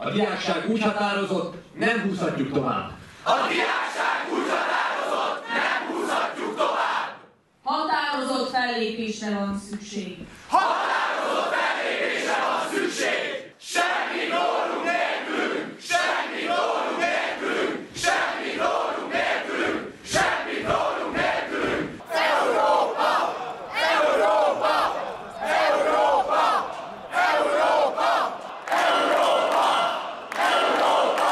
A diákság úgy határozott, nem húzhatjuk tovább. A diákság úgy határozott, nem húzhatjuk tovább. Határozott fellépésre van szükség. Határozott fellépésre van szükség. Semmi rólunk nélkülünk, semmi rólunk nélkülünk, semmi rólunk nélkülünk, semmi rólunk nélkülünk. Európa! Európa! Európa! Európa! Európa! Európa!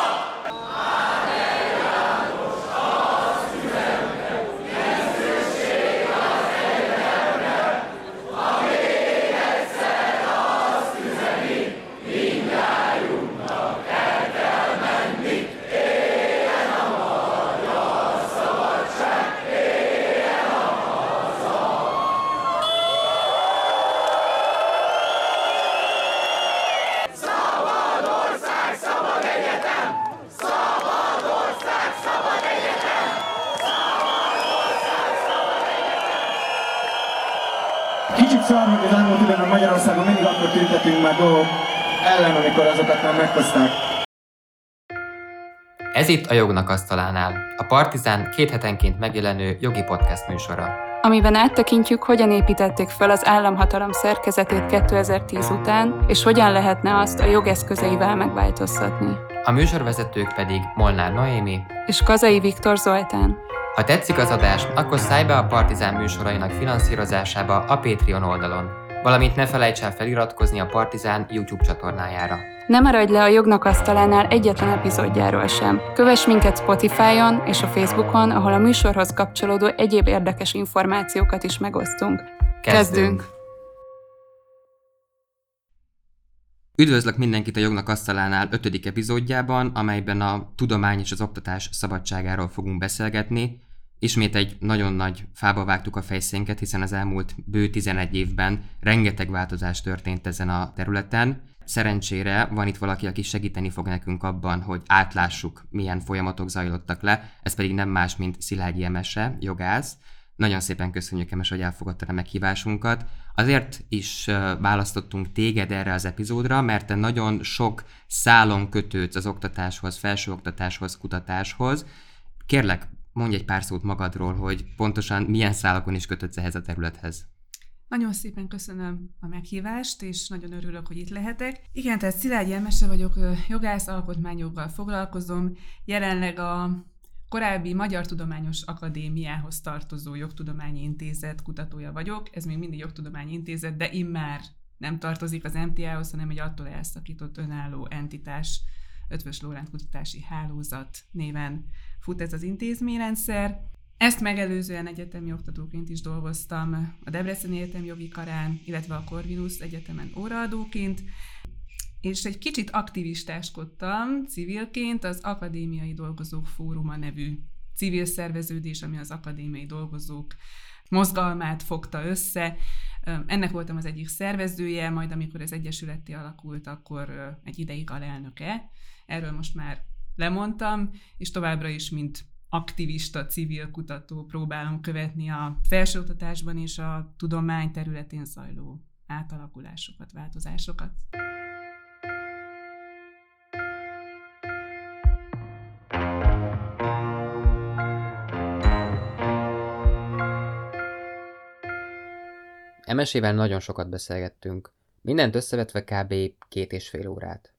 Szabadország szabad egyetem! Szabadország szabad egyetem! Kicsit szar, hogy az elmúlt időben Magyarországon mindig akkor tüntetünk már dolgok ellen, amikor azokat már meghozták. Ez itt a Jognak Asztalánál, a Partizán két hetenként megjelenő jogi podcast műsora. amiben áttekintjük, hogyan építették fel az államhatalom szerkezetét 2010 után, és hogyan lehetne azt a jogeszközeivel megváltoztatni. A műsorvezetők pedig Molnár Noémi. És Kazai Viktor Zoltán. Ha tetszik az adás, akkor szállj be a Partizán műsorainak finanszírozásába a Patreon oldalon. Valamint ne felejts el feliratkozni a Partizán YouTube csatornájára. Ne maradj le a jognak asztalánál egyetlen epizódjáról sem. Kövess minket Spotify-on és a Facebookon, ahol a műsorhoz kapcsolódó egyéb érdekes információkat is megosztunk. Kezdünk! Üdvözlök mindenkit a Jognak Asztalánál ötödik epizódjában, amelyben a tudomány és az oktatás szabadságáról fogunk beszélgetni. Ismét egy nagyon nagy fába vágtuk a fejszénket, hiszen az elmúlt bő 11 évben rengeteg változás történt ezen a területen. Szerencsére van itt valaki, aki segíteni fog nekünk abban, hogy átlássuk, milyen folyamatok zajlottak le, ez pedig nem más, mint Szilágyi Emese, jogász. Nagyon szépen köszönjük, Emes, hogy elfogadtad a meghívásunkat. Azért is választottunk téged erre az epizódra, mert te nagyon sok szálon kötődsz az oktatáshoz, felsőoktatáshoz, kutatáshoz. Kérlek, mondj egy pár szót magadról, hogy pontosan milyen szálakon is kötődsz ehhez a területhez. Nagyon szépen köszönöm a meghívást, és nagyon örülök, hogy itt lehetek. Igen, tehát Szilágyi Emese vagyok, jogász, alkotmányjoggal foglalkozom. Jelenleg a korábbi Magyar Tudományos Akadémiához tartozó Jogtudományi Intézet kutatója vagyok. Ez még mindig Jogtudományi Intézet, de immár nem tartozik az MTA-hoz, hanem egy attól elszakított önálló entitás, Ötvös Lóránt Kutatási Hálózat néven fut ez az intézményrendszer. Ezt megelőzően egyetemi oktatóként is dolgoztam a Debreceni Egyetem jogi karán, illetve a Corvinus Egyetemen óraadóként, és egy kicsit aktivistáskodtam civilként az Akadémiai Dolgozók Fóruma nevű civil szerveződés, ami az akadémiai dolgozók mozgalmát fogta össze. Ennek voltam az egyik szervezője, majd amikor ez egyesületté alakult, akkor egy ideig alelnöke. Erről most már lemondtam, és továbbra is, mint aktivista, civil kutató próbálom követni a felsőoktatásban és a tudomány területén zajló átalakulásokat, változásokat. Emesével nagyon sokat beszélgettünk. Mindent összevetve kb. két és fél órát.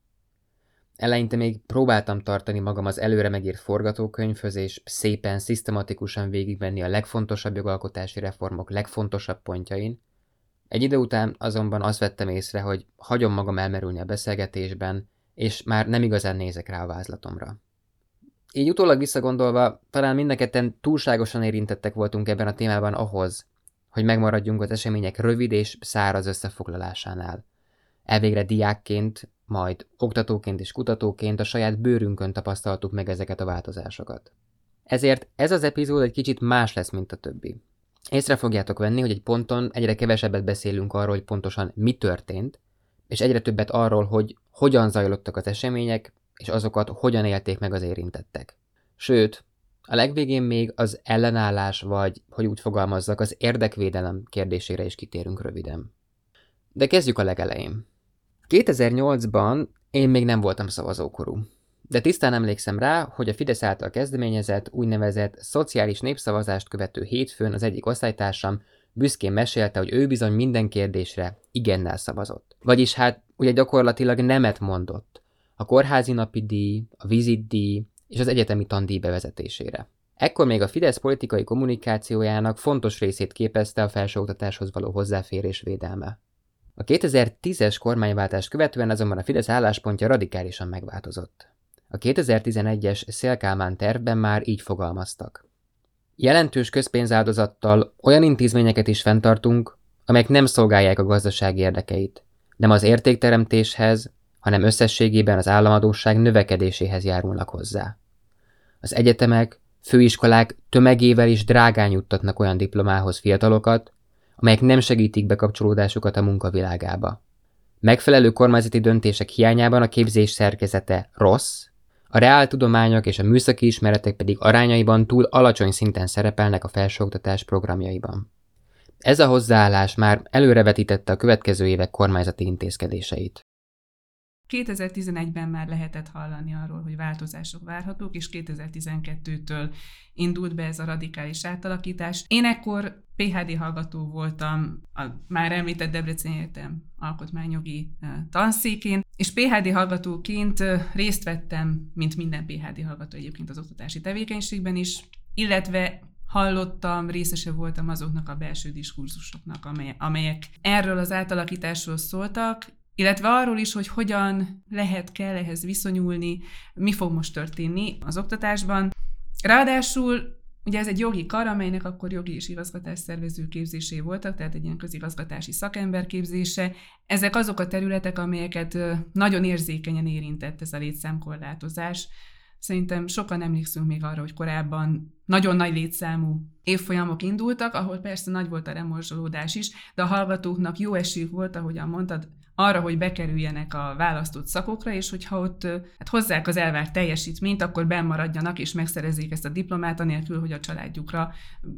Eleinte még próbáltam tartani magam az előre megírt forgatókönyvhöz, és szépen, szisztematikusan végigvenni a legfontosabb jogalkotási reformok legfontosabb pontjain. Egy idő után azonban azt vettem észre, hogy hagyom magam elmerülni a beszélgetésben, és már nem igazán nézek rá a vázlatomra. Így utólag visszagondolva, talán mindenketten túlságosan érintettek voltunk ebben a témában ahhoz, hogy megmaradjunk az események rövid és száraz összefoglalásánál. Elvégre diákként, majd oktatóként és kutatóként a saját bőrünkön tapasztaltuk meg ezeket a változásokat. Ezért ez az epizód egy kicsit más lesz, mint a többi. Észre fogjátok venni, hogy egy ponton egyre kevesebbet beszélünk arról, hogy pontosan mi történt, és egyre többet arról, hogy hogyan zajlottak az események, és azokat hogyan élték meg az érintettek. Sőt, a legvégén még az ellenállás, vagy, hogy úgy fogalmazzak, az érdekvédelem kérdésére is kitérünk röviden. De kezdjük a legelején. 2008-ban Én még nem voltam szavazókorú. De tisztán emlékszem rá, hogy a Fidesz által kezdeményezett, úgynevezett szociális népszavazást követő hétfőn az egyik osztálytársam büszkén mesélte, hogy ő bizony minden kérdésre igennel szavazott. Vagyis hát ugye gyakorlatilag nemet mondott a kórházi napi díj, a vizitdíj és az egyetemi tandíj bevezetésére. Ekkor még a Fidesz politikai kommunikációjának fontos részét képezte a felsőoktatáshoz való hozzáférés védelme. A 2010-es kormányváltás követően azonban a Fidesz álláspontja radikálisan megváltozott. A 2011-es Szélkálmán tervben már így fogalmaztak. Jelentős közpénzáldozattal olyan intézményeket is fenntartunk, amelyek nem szolgálják a gazdaság érdekeit, nem az értékteremtéshez, hanem összességében az államadóság növekedéséhez járulnak hozzá. Az egyetemek, főiskolák tömegével is drágán juttatnak olyan diplomához fiatalokat, amelyek nem segítik bekapcsolódásukat a munkavilágába. Megfelelő kormányzati döntések hiányában a képzés szerkezete rossz, a reáltudományok és a műszaki ismeretek pedig arányaiban túl alacsony szinten szerepelnek a felsőoktatás programjaiban. Ez a hozzáállás már előrevetítette a következő évek kormányzati intézkedéseit. 2011-ben már lehetett hallani arról, hogy változások várhatók, és 2012-től indult be ez a radikális átalakítás. Én ekkor PHD hallgató voltam a már említett Debrecen Egyetem alkotmányjogi tanszékén, és PHD hallgatóként részt vettem, mint minden PHD hallgató egyébként az oktatási tevékenységben is, illetve hallottam, részese voltam azoknak a belső diskurzusoknak, amelyek erről az átalakításról szóltak, illetve arról is, hogy hogyan lehet, kell ehhez viszonyulni, mi fog most történni az oktatásban. Ráadásul Ugye ez egy jogi kar, amelynek akkor jogi és igazgatás szervező képzésé voltak, tehát egy ilyen közigazgatási szakember képzése. Ezek azok a területek, amelyeket nagyon érzékenyen érintett ez a létszámkorlátozás. Szerintem sokan emlékszünk még arra, hogy korábban nagyon nagy létszámú évfolyamok indultak, ahol persze nagy volt a remorzsolódás is, de a hallgatóknak jó esélyük volt, ahogyan mondtad, arra, hogy bekerüljenek a választott szakokra, és hogyha ott hát hozzák az elvárt teljesítményt, akkor bennmaradjanak és megszerezzék ezt a diplomát, anélkül, hogy a családjukra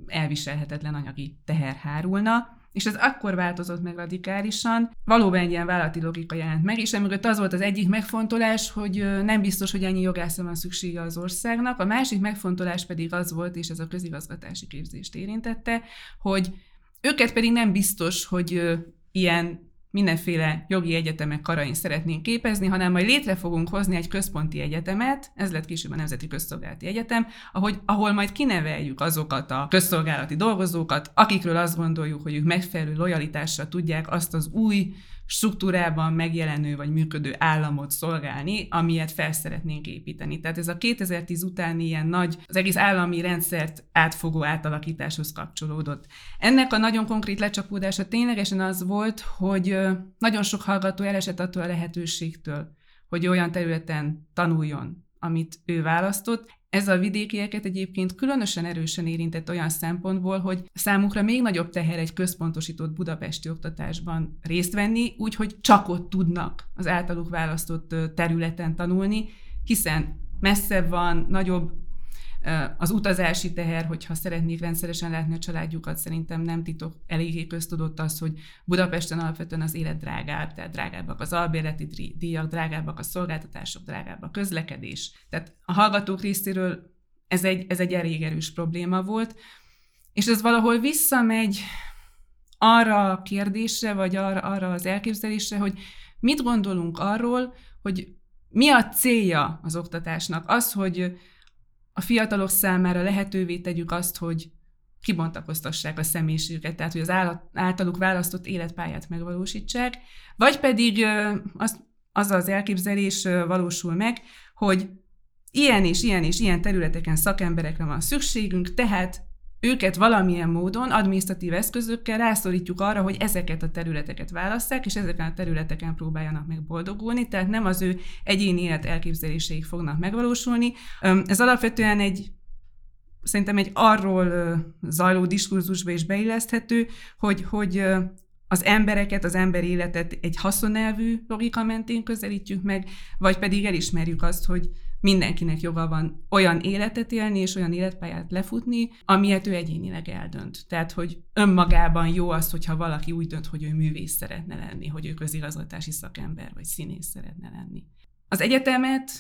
elviselhetetlen anyagi teher hárulna. És ez akkor változott meg radikálisan. Valóban egy ilyen vállalati logika jelent meg, és emögött az volt az egyik megfontolás, hogy nem biztos, hogy ennyi jogászra van szüksége az országnak. A másik megfontolás pedig az volt, és ez a közigazgatási képzést érintette, hogy őket pedig nem biztos, hogy ilyen mindenféle jogi egyetemek karain szeretnénk képezni, hanem majd létre fogunk hozni egy központi egyetemet, ez lett később a Nemzeti Közszolgálati Egyetem, ahogy, ahol majd kineveljük azokat a közszolgálati dolgozókat, akikről azt gondoljuk, hogy ők megfelelő lojalitással tudják azt az új struktúrában megjelenő vagy működő államot szolgálni, amilyet fel szeretnénk építeni. Tehát ez a 2010 utáni ilyen nagy, az egész állami rendszert átfogó átalakításhoz kapcsolódott. Ennek a nagyon konkrét lecsapódása ténylegesen az volt, hogy nagyon sok hallgató elesett attól a lehetőségtől, hogy olyan területen tanuljon, amit ő választott. Ez a vidékieket egyébként különösen erősen érintett olyan szempontból, hogy számukra még nagyobb teher egy központosított budapesti oktatásban részt venni, úgyhogy csak ott tudnak az általuk választott területen tanulni, hiszen messzebb van, nagyobb az utazási teher, hogyha szeretnék rendszeresen látni a családjukat, szerintem nem titok, eléggé köztudott az, hogy Budapesten alapvetően az élet drágább, tehát drágábbak az albérleti díjak, drágábbak a szolgáltatások, drágább a közlekedés. Tehát a hallgatók részéről ez egy, ez egy elég erős probléma volt, és ez valahol visszamegy arra a kérdésre, vagy arra, arra az elképzelésre, hogy mit gondolunk arról, hogy mi a célja az oktatásnak? Az, hogy a fiatalok számára lehetővé tegyük azt, hogy kibontakoztassák a személyiségüket, tehát hogy az általuk választott életpályát megvalósítsák, vagy pedig az, az az elképzelés valósul meg, hogy ilyen és ilyen és ilyen területeken szakemberekre van szükségünk, tehát őket valamilyen módon adminisztratív eszközökkel rászorítjuk arra, hogy ezeket a területeket válasszák, és ezeken a területeken próbáljanak meg boldogulni, tehát nem az ő egyéni élet elképzeléseik fognak megvalósulni. Ez alapvetően egy szerintem egy arról zajló diskurzusba is beilleszthető, hogy, hogy az embereket, az ember életet egy haszonelvű logika mentén közelítjük meg, vagy pedig elismerjük azt, hogy mindenkinek joga van olyan életet élni és olyan életpályát lefutni, amilyet ő egyénileg eldönt. Tehát, hogy önmagában jó az, hogyha valaki úgy dönt, hogy ő művész szeretne lenni, hogy ő közigazgatási szakember vagy színész szeretne lenni. Az egyetemet,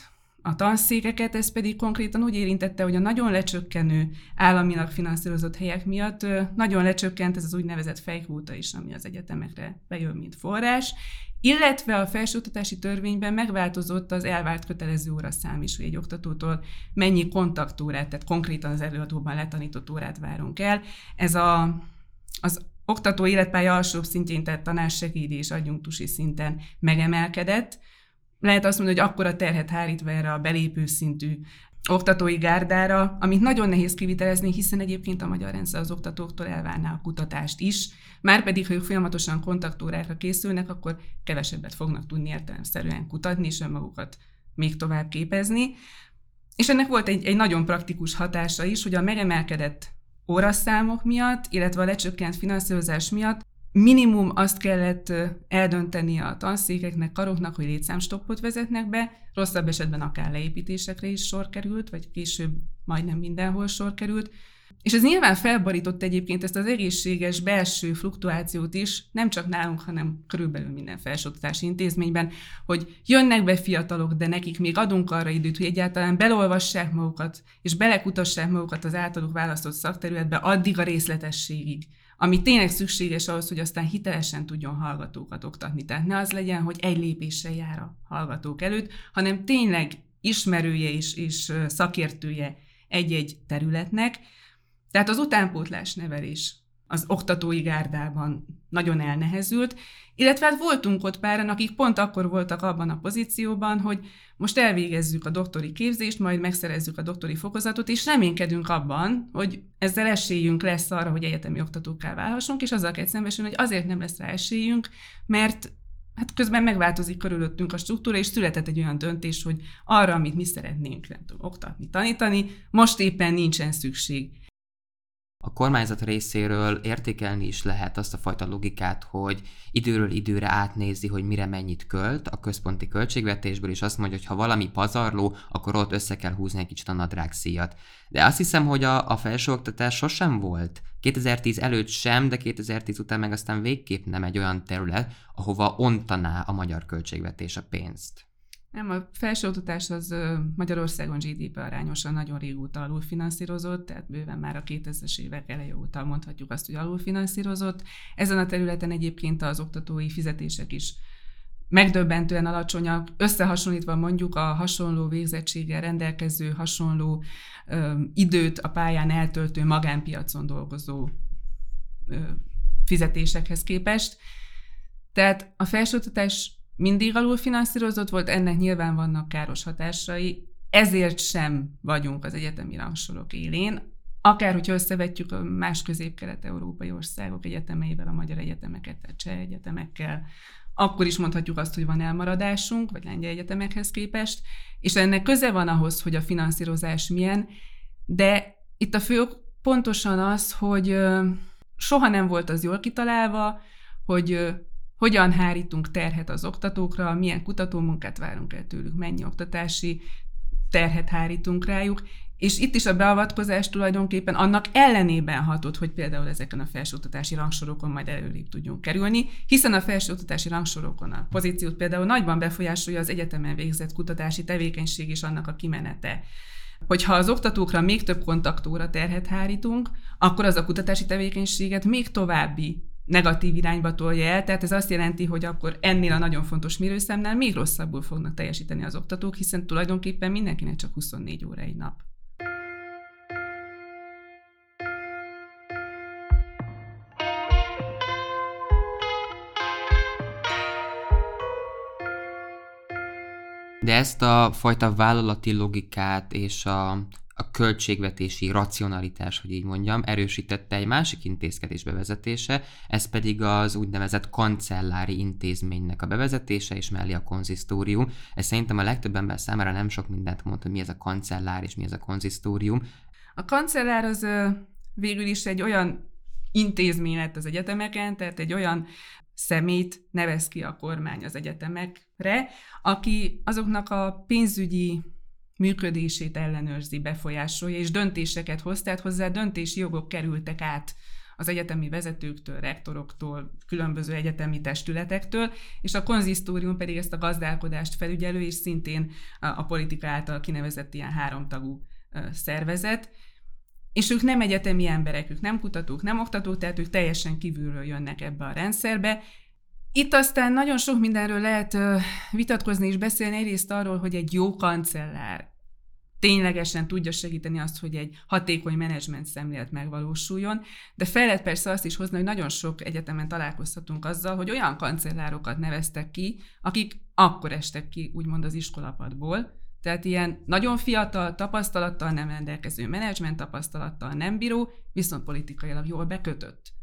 a tanszékeket, ez pedig konkrétan úgy érintette, hogy a nagyon lecsökkenő államilag finanszírozott helyek miatt nagyon lecsökkent ez az úgynevezett fejkvóta is, ami az egyetemekre bejön, mint forrás, illetve a felsőoktatási törvényben megváltozott az elvárt kötelező óraszám is, hogy egy oktatótól mennyi kontaktórát, tehát konkrétan az előadóban letanított órát várunk el. Ez a, az oktató életpálya alsóbb szintjén, tehát tanársegédi és adjunktusi szinten megemelkedett. Lehet azt mondani, hogy akkora terhet hárítva erre a belépő szintű oktatói gárdára, amit nagyon nehéz kivitelezni, hiszen egyébként a magyar rendszer az oktatóktól elvárná a kutatást is, Márpedig, ha ők folyamatosan kontaktórákra készülnek, akkor kevesebbet fognak tudni értelemszerűen kutatni, és önmagukat még tovább képezni. És ennek volt egy, egy nagyon praktikus hatása is, hogy a megemelkedett óraszámok miatt, illetve a lecsökkent finanszírozás miatt minimum azt kellett eldönteni a tanszékeknek, karoknak, hogy létszámstoppot vezetnek be, rosszabb esetben akár leépítésekre is sor került, vagy később majdnem mindenhol sor került, és ez nyilván felbarított egyébként ezt az egészséges belső fluktuációt is, nem csak nálunk, hanem körülbelül minden felsőoktatási intézményben, hogy jönnek be fiatalok, de nekik még adunk arra időt, hogy egyáltalán belolvassák magukat, és belekutassák magukat az általuk választott szakterületbe addig a részletességig, ami tényleg szükséges ahhoz, hogy aztán hitelesen tudjon hallgatókat oktatni. Tehát ne az legyen, hogy egy lépéssel jár a hallgatók előtt, hanem tényleg ismerője és, és szakértője egy-egy területnek, tehát az utánpótlás nevelés az oktatói gárdában nagyon elnehezült, illetve hát voltunk ott páran, akik pont akkor voltak abban a pozícióban, hogy most elvégezzük a doktori képzést, majd megszerezzük a doktori fokozatot, és reménykedünk abban, hogy ezzel esélyünk lesz arra, hogy egyetemi oktatókká válhassunk, és azzal kell szembesülni, hogy azért nem lesz rá esélyünk, mert hát közben megváltozik körülöttünk a struktúra, és született egy olyan döntés, hogy arra, amit mi szeretnénk, nem tudom, oktatni, tanítani, most éppen nincsen szükség. A kormányzat részéről értékelni is lehet azt a fajta logikát, hogy időről időre átnézi, hogy mire mennyit költ a központi költségvetésből, és azt mondja, hogy ha valami pazarló, akkor ott össze kell húzni egy kicsit a nadrágszíjat. De azt hiszem, hogy a, a felsőoktatás sosem volt. 2010 előtt sem, de 2010 után meg aztán végképp nem egy olyan terület, ahova ontaná a magyar költségvetés a pénzt. Nem, a felsőoktatás az Magyarországon GDP arányosan nagyon régóta alulfinanszírozott, tehát bőven már a 2000-es évek eleje óta mondhatjuk azt, hogy alulfinanszírozott. Ezen a területen egyébként az oktatói fizetések is megdöbbentően alacsonyak, összehasonlítva mondjuk a hasonló végzettséggel rendelkező, hasonló ö, időt a pályán eltöltő magánpiacon dolgozó ö, fizetésekhez képest. Tehát a felsőoktatás mindig alulfinanszírozott volt, ennek nyilván vannak káros hatásai, ezért sem vagyunk az egyetemi rangsorok élén. Akár, hogyha összevetjük a más közép-kelet-európai országok egyetemeivel, a magyar egyetemeket, tehát cseh egyetemekkel, akkor is mondhatjuk azt, hogy van elmaradásunk, vagy lengyel egyetemekhez képest, és ennek köze van ahhoz, hogy a finanszírozás milyen, de itt a fő pontosan az, hogy soha nem volt az jól kitalálva, hogy hogyan hárítunk terhet az oktatókra, milyen kutatómunkát várunk el tőlük, mennyi oktatási terhet hárítunk rájuk, és itt is a beavatkozás tulajdonképpen annak ellenében hatott, hogy például ezeken a felsőoktatási rangsorokon majd előrébb tudjunk kerülni, hiszen a felsőoktatási rangsorokon a pozíciót például nagyban befolyásolja az egyetemen végzett kutatási tevékenység és annak a kimenete. Hogyha az oktatókra még több kontaktóra terhet hárítunk, akkor az a kutatási tevékenységet még további negatív irányba tolja el, tehát ez azt jelenti, hogy akkor ennél a nagyon fontos mérőszámnál még rosszabbul fognak teljesíteni az oktatók, hiszen tulajdonképpen mindenkinek csak 24 óra egy nap. De ezt a fajta vállalati logikát és a, a költségvetési racionalitás, hogy így mondjam, erősítette egy másik intézkedés bevezetése, ez pedig az úgynevezett kancellári intézménynek a bevezetése, és mellé a konzisztórium. Ez szerintem a legtöbb ember számára nem sok mindent mond, hogy mi ez a kancellár és mi ez a konzisztórium. A kancellár az végül is egy olyan intézmény lett az egyetemeken, tehát egy olyan szemét nevez ki a kormány az egyetemekre, aki azoknak a pénzügyi működését ellenőrzi, befolyásolja, és döntéseket hoz, tehát hozzá döntési jogok kerültek át az egyetemi vezetőktől, rektoroktól, különböző egyetemi testületektől, és a konzisztórium pedig ezt a gazdálkodást felügyelő, és szintén a, a politika által kinevezett ilyen háromtagú szervezet, és ők nem egyetemi emberek, ők nem kutatók, nem oktatók, tehát ők teljesen kívülről jönnek ebbe a rendszerbe. Itt aztán nagyon sok mindenről lehet vitatkozni és beszélni, egyrészt arról, hogy egy jó kancellár ténylegesen tudja segíteni azt, hogy egy hatékony menedzsment szemlélet megvalósuljon, de fel lehet persze azt is hozni, hogy nagyon sok egyetemen találkozhatunk azzal, hogy olyan kancellárokat neveztek ki, akik akkor estek ki, úgymond az iskolapadból, tehát ilyen nagyon fiatal, tapasztalattal nem rendelkező menedzsment tapasztalattal nem bíró, viszont politikailag jól bekötött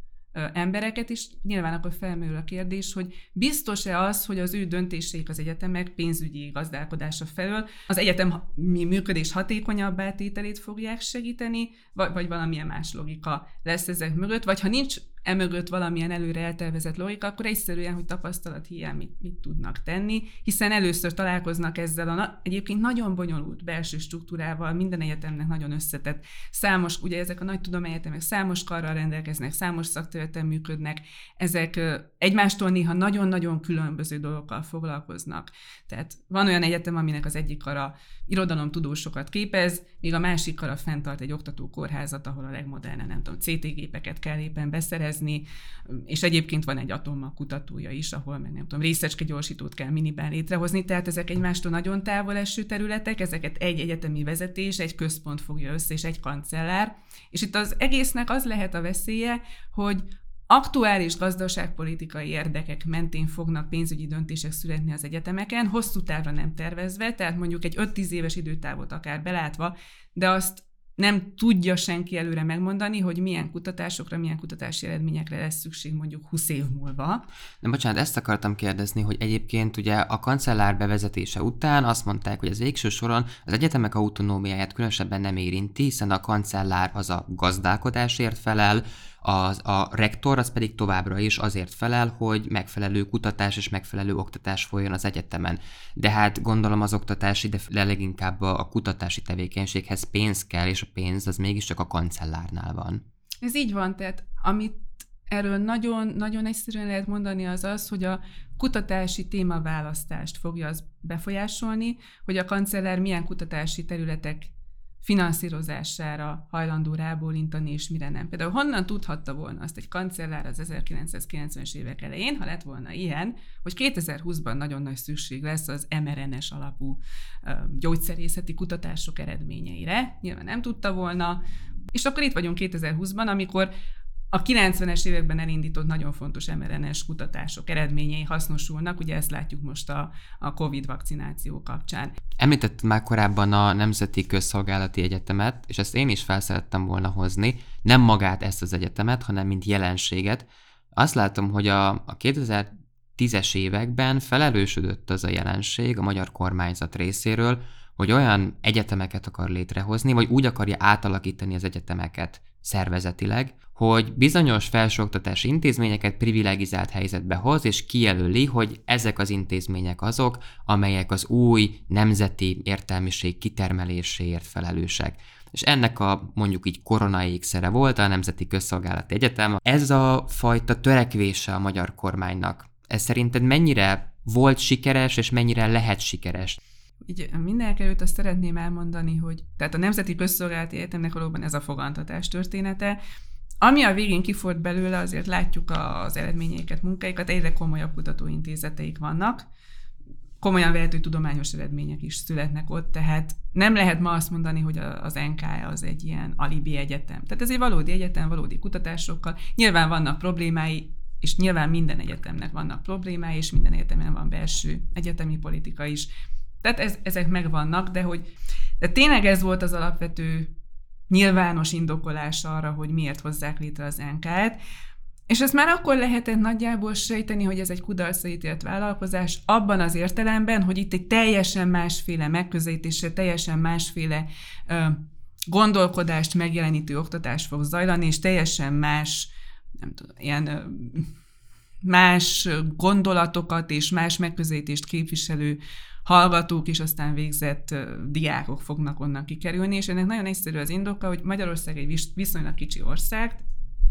embereket, és nyilván akkor felmerül a kérdés, hogy biztos-e az, hogy az ő döntéseik az egyetemek pénzügyi gazdálkodása felől az egyetem mi működés hatékonyabb tételét fogják segíteni, vagy, vagy valamilyen más logika lesz ezek mögött, vagy ha nincs emögött valamilyen előre eltervezett logika, akkor egyszerűen, hogy tapasztalat hiány mit, mit tudnak tenni, hiszen először találkoznak ezzel a na- egyébként nagyon bonyolult belső struktúrával, minden egyetemnek nagyon összetett, számos, ugye ezek a nagy tudományegyetemek számos karral rendelkeznek, számos szakterületen működnek, ezek egymástól néha nagyon-nagyon különböző dolgokkal foglalkoznak. Tehát van olyan egyetem, aminek az egyik kara irodalomtudósokat képez, míg a másik kara fenntart egy oktatókórházat, ahol a legmodernebb, nem tudom, CT gépeket kell éppen beszerezni, és egyébként van egy atomma kutatója is, ahol meg nem tudom, részecske gyorsítót kell minibán létrehozni, tehát ezek egymástól nagyon távol eső területek, ezeket egy egyetemi vezetés, egy központ fogja össze, és egy kancellár. És itt az egésznek az lehet a veszélye, hogy aktuális gazdaságpolitikai érdekek mentén fognak pénzügyi döntések születni az egyetemeken, hosszú távra nem tervezve, tehát mondjuk egy 5-10 éves időtávot akár belátva, de azt nem tudja senki előre megmondani, hogy milyen kutatásokra, milyen kutatási eredményekre lesz szükség mondjuk 20 év múlva. Nem, bocsánat, ezt akartam kérdezni, hogy egyébként ugye a kancellár bevezetése után azt mondták, hogy az végső soron az egyetemek autonómiáját különösebben nem érinti, hiszen a kancellár az a gazdálkodásért felel, az, a rektor az pedig továbbra is azért felel, hogy megfelelő kutatás és megfelelő oktatás folyjon az egyetemen. De hát gondolom az oktatási, de leginkább a kutatási tevékenységhez pénz kell, és a pénz az mégiscsak a kancellárnál van. Ez így van, tehát amit erről nagyon, nagyon egyszerűen lehet mondani az az, hogy a kutatási témaválasztást fogja az befolyásolni, hogy a kancellár milyen kutatási területek finanszírozására hajlandó rábólintani, és mire nem. Például honnan tudhatta volna azt egy kancellár az 1990-es évek elején, ha lett volna ilyen, hogy 2020-ban nagyon nagy szükség lesz az mRNS alapú gyógyszerészeti kutatások eredményeire. Nyilván nem tudta volna, és akkor itt vagyunk 2020-ban, amikor a 90-es években elindított nagyon fontos mRNS kutatások eredményei hasznosulnak, ugye ezt látjuk most a, a COVID vakcináció kapcsán. Említett már korábban a Nemzeti Közszolgálati Egyetemet, és ezt én is felszerettem volna hozni, nem magát ezt az egyetemet, hanem mint jelenséget. Azt látom, hogy a, a 2010-es években felerősödött az a jelenség a magyar kormányzat részéről, hogy olyan egyetemeket akar létrehozni, vagy úgy akarja átalakítani az egyetemeket szervezetileg, hogy bizonyos felsőoktatási intézményeket privilegizált helyzetbe hoz, és kijelöli, hogy ezek az intézmények azok, amelyek az új nemzeti értelmiség kitermeléséért felelősek. És ennek a mondjuk így koronai ékszere volt a Nemzeti Közszolgálati Egyetem. Ez a fajta törekvése a magyar kormánynak. Ez szerinted mennyire volt sikeres, és mennyire lehet sikeres? így mindenek előtt azt szeretném elmondani, hogy tehát a Nemzeti Közszolgálati Egyetemnek valóban ez a fogantatás története, ami a végén kifort belőle, azért látjuk az eredményeiket, munkáikat, egyre komolyabb kutatóintézeteik vannak, komolyan vehető tudományos eredmények is születnek ott, tehát nem lehet ma azt mondani, hogy az NK az egy ilyen alibi egyetem. Tehát ez egy valódi egyetem, valódi kutatásokkal. Nyilván vannak problémái, és nyilván minden egyetemnek vannak problémái, és minden egyetemen van belső egyetemi politika is. Tehát ez, ezek megvannak, de hogy de tényleg ez volt az alapvető nyilvános indokolás arra, hogy miért hozzák létre az NK-t, és ezt már akkor lehetett nagyjából sejteni, hogy ez egy kudarcra ítélt vállalkozás, abban az értelemben, hogy itt egy teljesen másféle megközelítésre, teljesen másféle ö, gondolkodást megjelenítő oktatás fog zajlani, és teljesen más, nem tudom, ilyen ö, más gondolatokat és más megközelítést képviselő hallgatók és aztán végzett diákok fognak onnan kikerülni, és ennek nagyon egyszerű az indoka, hogy Magyarország egy viszonylag kicsi ország,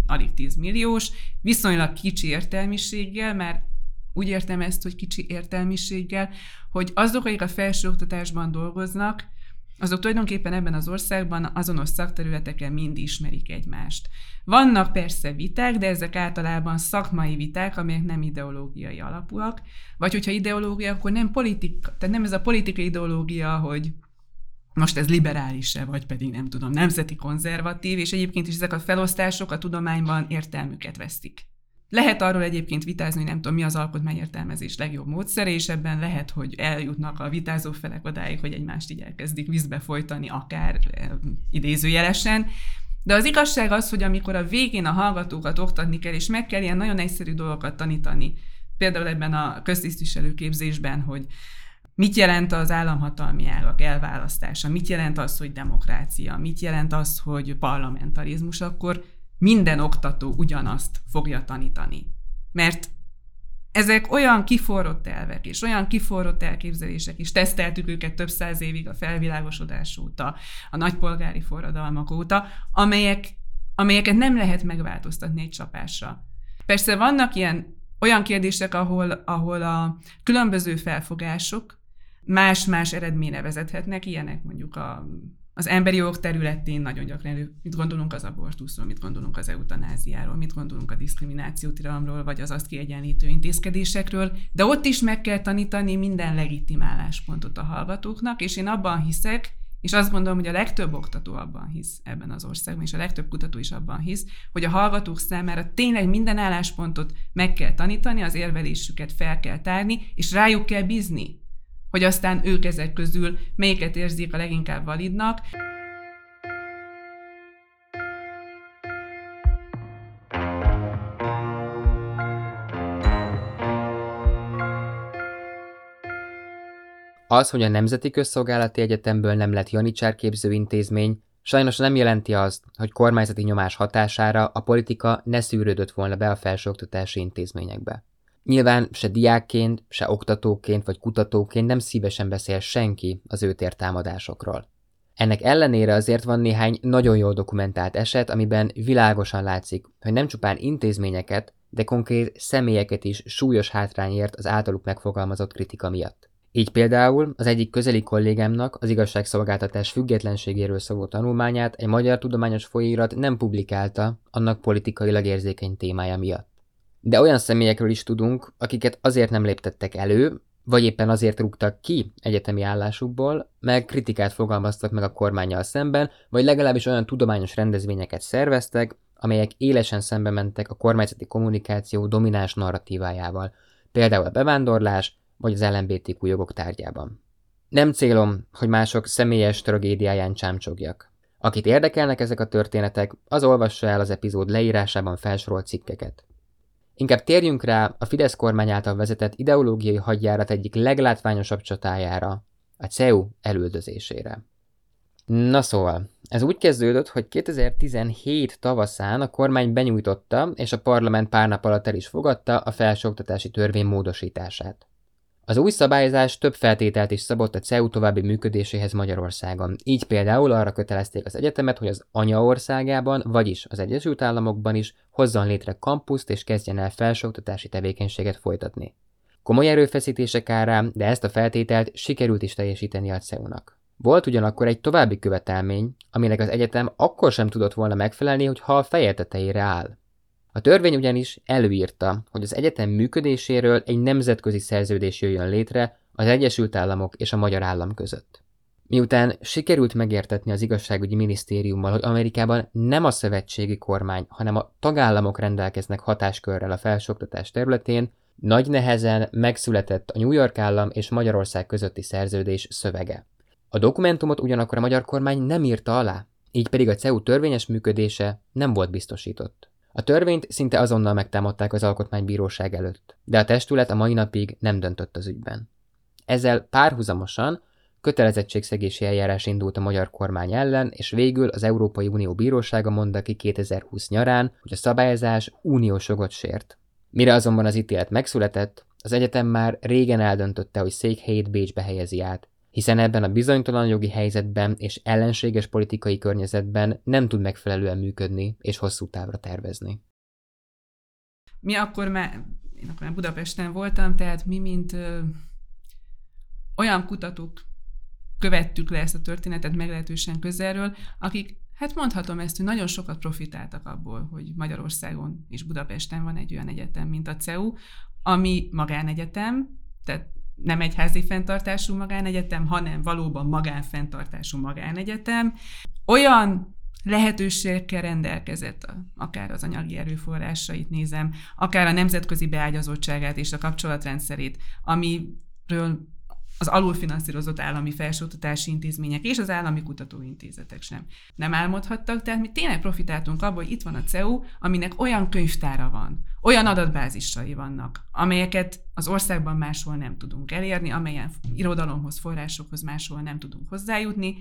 alig 10 milliós, viszonylag kicsi értelmiséggel, mert úgy értem ezt, hogy kicsi értelmiséggel, hogy azok, akik a felsőoktatásban dolgoznak, azok tulajdonképpen ebben az országban azonos szakterületeken mind ismerik egymást. Vannak persze viták, de ezek általában szakmai viták, amelyek nem ideológiai alapúak, vagy hogyha ideológia, akkor nem politika, tehát nem ez a politikai ideológia, hogy most ez liberális-e, vagy pedig nem tudom, nemzeti konzervatív, és egyébként is ezek a felosztások a tudományban értelmüket vesztik. Lehet arról egyébként vitázni, hogy nem tudom, mi az alkotmányértelmezés legjobb módszere, és ebben lehet, hogy eljutnak a vitázó felek odáig, hogy egymást így elkezdik vízbe folytani, akár e, idézőjelesen. De az igazság az, hogy amikor a végén a hallgatókat oktatni kell, és meg kell ilyen nagyon egyszerű dolgokat tanítani, például ebben a köztisztviselő képzésben, hogy mit jelent az államhatalmi ágak elválasztása, mit jelent az, hogy demokrácia, mit jelent az, hogy parlamentarizmus, akkor minden oktató ugyanazt fogja tanítani. Mert ezek olyan kiforrott elvek, és olyan kiforrott elképzelések is, teszteltük őket több száz évig a felvilágosodás óta, a nagypolgári forradalmak óta, amelyek, amelyeket nem lehet megváltoztatni egy csapásra. Persze vannak ilyen olyan kérdések, ahol, ahol a különböző felfogások más-más eredményre vezethetnek, ilyenek mondjuk a az emberi jogok területén nagyon gyakran mit gondolunk az abortuszról, mit gondolunk az eutanáziáról, mit gondolunk a diszkriminációtilalomról, vagy az azt kiegyenlítő intézkedésekről, de ott is meg kell tanítani minden legitimáláspontot a hallgatóknak, és én abban hiszek, és azt gondolom, hogy a legtöbb oktató abban hisz ebben az országban, és a legtöbb kutató is abban hisz, hogy a hallgatók számára tényleg minden álláspontot meg kell tanítani, az érvelésüket fel kell tárni, és rájuk kell bízni hogy aztán ők ezek közül melyiket érzik a leginkább validnak. Az, hogy a Nemzeti Közszolgálati Egyetemből nem lett janicsárképző intézmény, sajnos nem jelenti azt, hogy kormányzati nyomás hatására a politika ne szűrődött volna be a felsőoktatási intézményekbe. Nyilván se diákként, se oktatóként vagy kutatóként nem szívesen beszél senki az őtért támadásokról. Ennek ellenére azért van néhány nagyon jól dokumentált eset, amiben világosan látszik, hogy nem csupán intézményeket, de konkrét személyeket is súlyos hátrányért az általuk megfogalmazott kritika miatt. Így például az egyik közeli kollégámnak az igazságszolgáltatás függetlenségéről szóló tanulmányát egy magyar tudományos folyóirat nem publikálta annak politikailag érzékeny témája miatt. De olyan személyekről is tudunk, akiket azért nem léptettek elő, vagy éppen azért rúgtak ki egyetemi állásukból, mert kritikát fogalmaztak meg a kormányjal szemben, vagy legalábbis olyan tudományos rendezvényeket szerveztek, amelyek élesen szembe mentek a kormányzati kommunikáció domináns narratívájával, például a bevándorlás vagy az LMBTQ jogok tárgyában. Nem célom, hogy mások személyes tragédiáján csámcsogjak. Akit érdekelnek ezek a történetek, az olvassa el az epizód leírásában felsorolt cikkeket. Inkább térjünk rá a Fidesz kormány által vezetett ideológiai hadjárat egyik leglátványosabb csatájára, a CEU elüldözésére. Na szóval, ez úgy kezdődött, hogy 2017 tavaszán a kormány benyújtotta, és a parlament pár nap alatt el is fogadta a felsőoktatási törvény módosítását. Az új szabályozás több feltételt is szabott a CEU további működéséhez Magyarországon. Így például arra kötelezték az egyetemet, hogy az anyaországában, vagyis az Egyesült Államokban is hozzon létre kampuszt és kezdjen el felsőoktatási tevékenységet folytatni. Komoly erőfeszítések árán, de ezt a feltételt sikerült is teljesíteni a CEU-nak. Volt ugyanakkor egy további követelmény, aminek az egyetem akkor sem tudott volna megfelelni, hogy ha a feje tetejére áll. A törvény ugyanis előírta, hogy az egyetem működéséről egy nemzetközi szerződés jöjjön létre az Egyesült Államok és a Magyar Állam között. Miután sikerült megértetni az igazságügyi minisztériummal, hogy Amerikában nem a szövetségi kormány, hanem a tagállamok rendelkeznek hatáskörrel a felsőoktatás területén, nagy nehezen megszületett a New York állam és Magyarország közötti szerződés szövege. A dokumentumot ugyanakkor a magyar kormány nem írta alá, így pedig a CEU törvényes működése nem volt biztosított. A törvényt szinte azonnal megtámadták az alkotmánybíróság előtt, de a testület a mai napig nem döntött az ügyben. Ezzel párhuzamosan kötelezettségszegési eljárás indult a magyar kormány ellen, és végül az Európai Unió bírósága mondta ki 2020 nyarán, hogy a szabályozás uniós jogot sért. Mire azonban az ítélet megszületett, az egyetem már régen eldöntötte, hogy székhelyét Bécsbe helyezi át, hiszen ebben a bizonytalan jogi helyzetben és ellenséges politikai környezetben nem tud megfelelően működni és hosszú távra tervezni. Mi akkor már, én akkor már Budapesten voltam, tehát mi, mint ö, olyan kutatók követtük le ezt a történetet meglehetősen közelről, akik, hát mondhatom ezt, hogy nagyon sokat profitáltak abból, hogy Magyarországon és Budapesten van egy olyan egyetem, mint a CEU, ami magánegyetem, tehát nem egy házi fenntartású magánegyetem, hanem valóban magánfenntartású magánegyetem. Olyan lehetőségekkel rendelkezett, akár az anyagi erőforrásait nézem, akár a nemzetközi beágyazottságát és a kapcsolatrendszerét, amiről az alulfinanszírozott állami felsőoktatási intézmények és az állami kutatóintézetek sem nem álmodhattak, tehát mi tényleg profitáltunk abból, hogy itt van a CEU, aminek olyan könyvtára van, olyan adatbázisai vannak, amelyeket az országban máshol nem tudunk elérni, amelyen irodalomhoz, forrásokhoz máshol nem tudunk hozzájutni.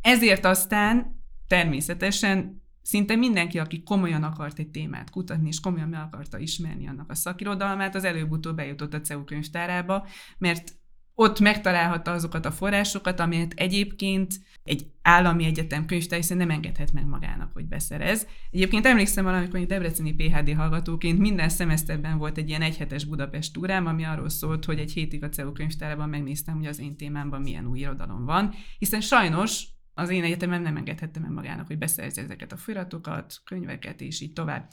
Ezért aztán természetesen szinte mindenki, aki komolyan akart egy témát kutatni, és komolyan meg akarta ismerni annak a szakirodalmát, az előbb-utóbb bejutott a CEU könyvtárába, mert ott megtalálhatta azokat a forrásokat, amelyet egyébként egy állami egyetem könyvtár nem engedhet meg magának, hogy beszerez. Egyébként emlékszem valamikor, hogy Debreceni PHD hallgatóként minden szemeszterben volt egy ilyen egyhetes Budapest túrám, ami arról szólt, hogy egy hétig a CEU könyvtárában megnéztem, hogy az én témámban milyen új irodalom van, hiszen sajnos az én egyetemem nem engedhette meg magának, hogy beszerezze ezeket a folyamatokat, könyveket, és így tovább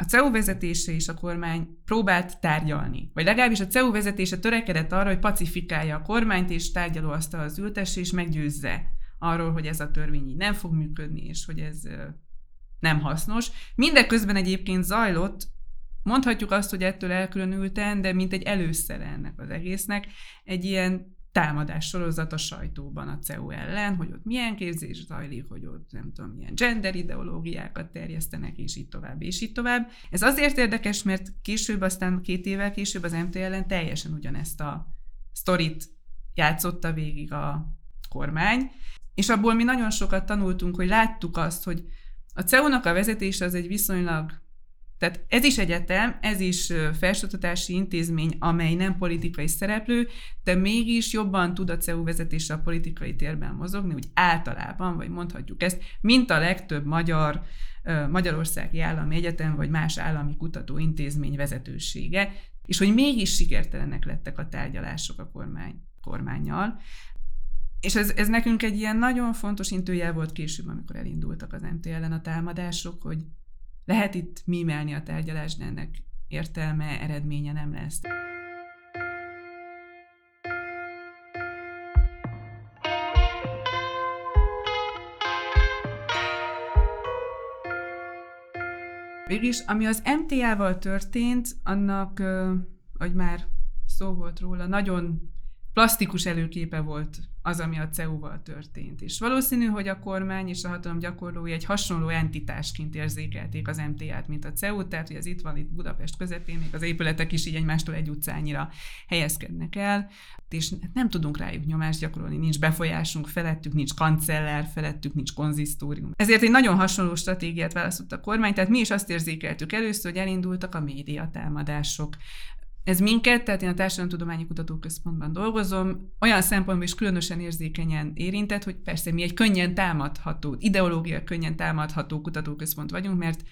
a CEU vezetése és a kormány próbált tárgyalni. Vagy legalábbis a CEU vezetése törekedett arra, hogy pacifikálja a kormányt, és az ültesse, és meggyőzze arról, hogy ez a törvény így nem fog működni, és hogy ez nem hasznos. Mindeközben egyébként zajlott, mondhatjuk azt, hogy ettől elkülönülten, de mint egy előszere ennek az egésznek, egy ilyen támadás sorozat a sajtóban a CEU ellen, hogy ott milyen képzés zajlik, hogy ott nem tudom, milyen gender ideológiákat terjesztenek, és így tovább, és így tovább. Ez azért érdekes, mert később, aztán két évvel később az MT ellen teljesen ugyanezt a sztorit játszotta végig a kormány, és abból mi nagyon sokat tanultunk, hogy láttuk azt, hogy a CEU-nak a vezetése az egy viszonylag tehát ez is egyetem, ez is felsőoktatási intézmény, amely nem politikai szereplő, de mégis jobban tud a CEU vezetése a politikai térben mozogni, úgy általában, vagy mondhatjuk ezt, mint a legtöbb magyar, Magyarországi Állami Egyetem, vagy más állami kutatóintézmény vezetősége, és hogy mégis sikertelenek lettek a tárgyalások a kormány, kormányjal. És ez, ez nekünk egy ilyen nagyon fontos intőjel volt később, amikor elindultak az MT ellen a támadások, hogy lehet itt mímelni a tárgyalást, de ennek értelme, eredménye nem lesz. Végülis, ami az MTA-val történt, annak, hogy már szó volt róla, nagyon plastikus előképe volt az, ami a CEU-val történt. És valószínű, hogy a kormány és a hatalom gyakorlói egy hasonló entitásként érzékelték az MTA-t, mint a CEU, tehát hogy az itt van itt Budapest közepén, még az épületek is így egymástól egy utcányira helyezkednek el, és nem tudunk rájuk nyomást gyakorolni, nincs befolyásunk felettük, nincs kancellár felettük, nincs konzisztórium. Ezért egy nagyon hasonló stratégiát választott a kormány, tehát mi is azt érzékeltük először, hogy elindultak a médiatámadások, ez minket, tehát én a Társadalomtudományi Kutatóközpontban dolgozom, olyan szempontból is különösen érzékenyen érintett, hogy persze mi egy könnyen támadható, ideológia könnyen támadható kutatóközpont vagyunk, mert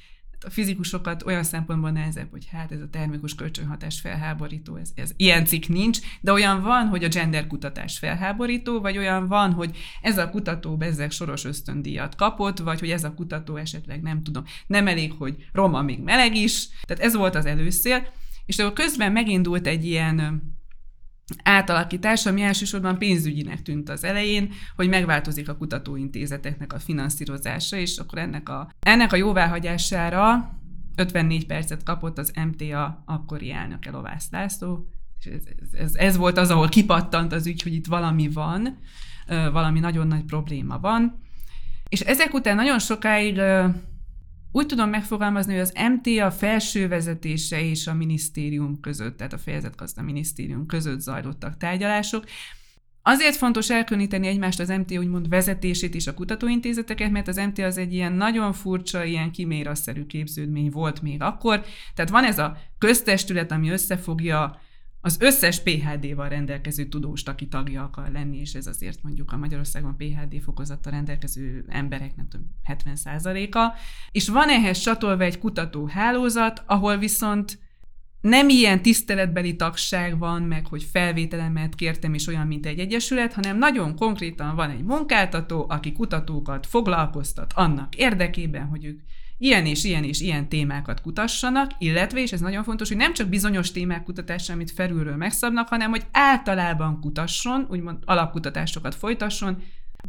a fizikusokat olyan szempontból nehezebb, hogy hát ez a termikus kölcsönhatás felháborító, ez, ez ilyen cikk nincs, de olyan van, hogy a gender kutatás felháborító, vagy olyan van, hogy ez a kutató bezzeg soros ösztöndíjat kapott, vagy hogy ez a kutató esetleg nem tudom, nem elég, hogy roma, még meleg is. Tehát ez volt az előszél. És akkor közben megindult egy ilyen átalakítás, ami elsősorban pénzügyinek tűnt az elején, hogy megváltozik a kutatóintézeteknek a finanszírozása, és akkor ennek a, ennek a jóváhagyására 54 percet kapott az MTA akkori elnöke Lovász László, és ez, ez, ez volt az, ahol kipattant az ügy, hogy itt valami van, valami nagyon nagy probléma van. És ezek után nagyon sokáig úgy tudom megfogalmazni, hogy az MT a felső vezetése és a minisztérium között, tehát a fejezetgazda minisztérium között zajlottak tárgyalások. Azért fontos elkülöníteni egymást az MT úgymond vezetését és a kutatóintézeteket, mert az MT az egy ilyen nagyon furcsa, ilyen kiméraszerű képződmény volt még akkor. Tehát van ez a köztestület, ami összefogja az összes PHD-val rendelkező tudóst, aki tagja akar lenni, és ez azért mondjuk a Magyarországon PHD fokozattal rendelkező emberek, nem tudom, 70%-a. És van ehhez csatolva egy kutatóhálózat, ahol viszont nem ilyen tiszteletbeli tagság van, meg hogy felvételemet kértem is olyan, mint egy egyesület, hanem nagyon konkrétan van egy munkáltató, aki kutatókat foglalkoztat annak érdekében, hogy ők ilyen és ilyen és ilyen témákat kutassanak, illetve, és ez nagyon fontos, hogy nem csak bizonyos témák kutatása, amit felülről megszabnak, hanem hogy általában kutasson, úgymond alapkutatásokat folytasson,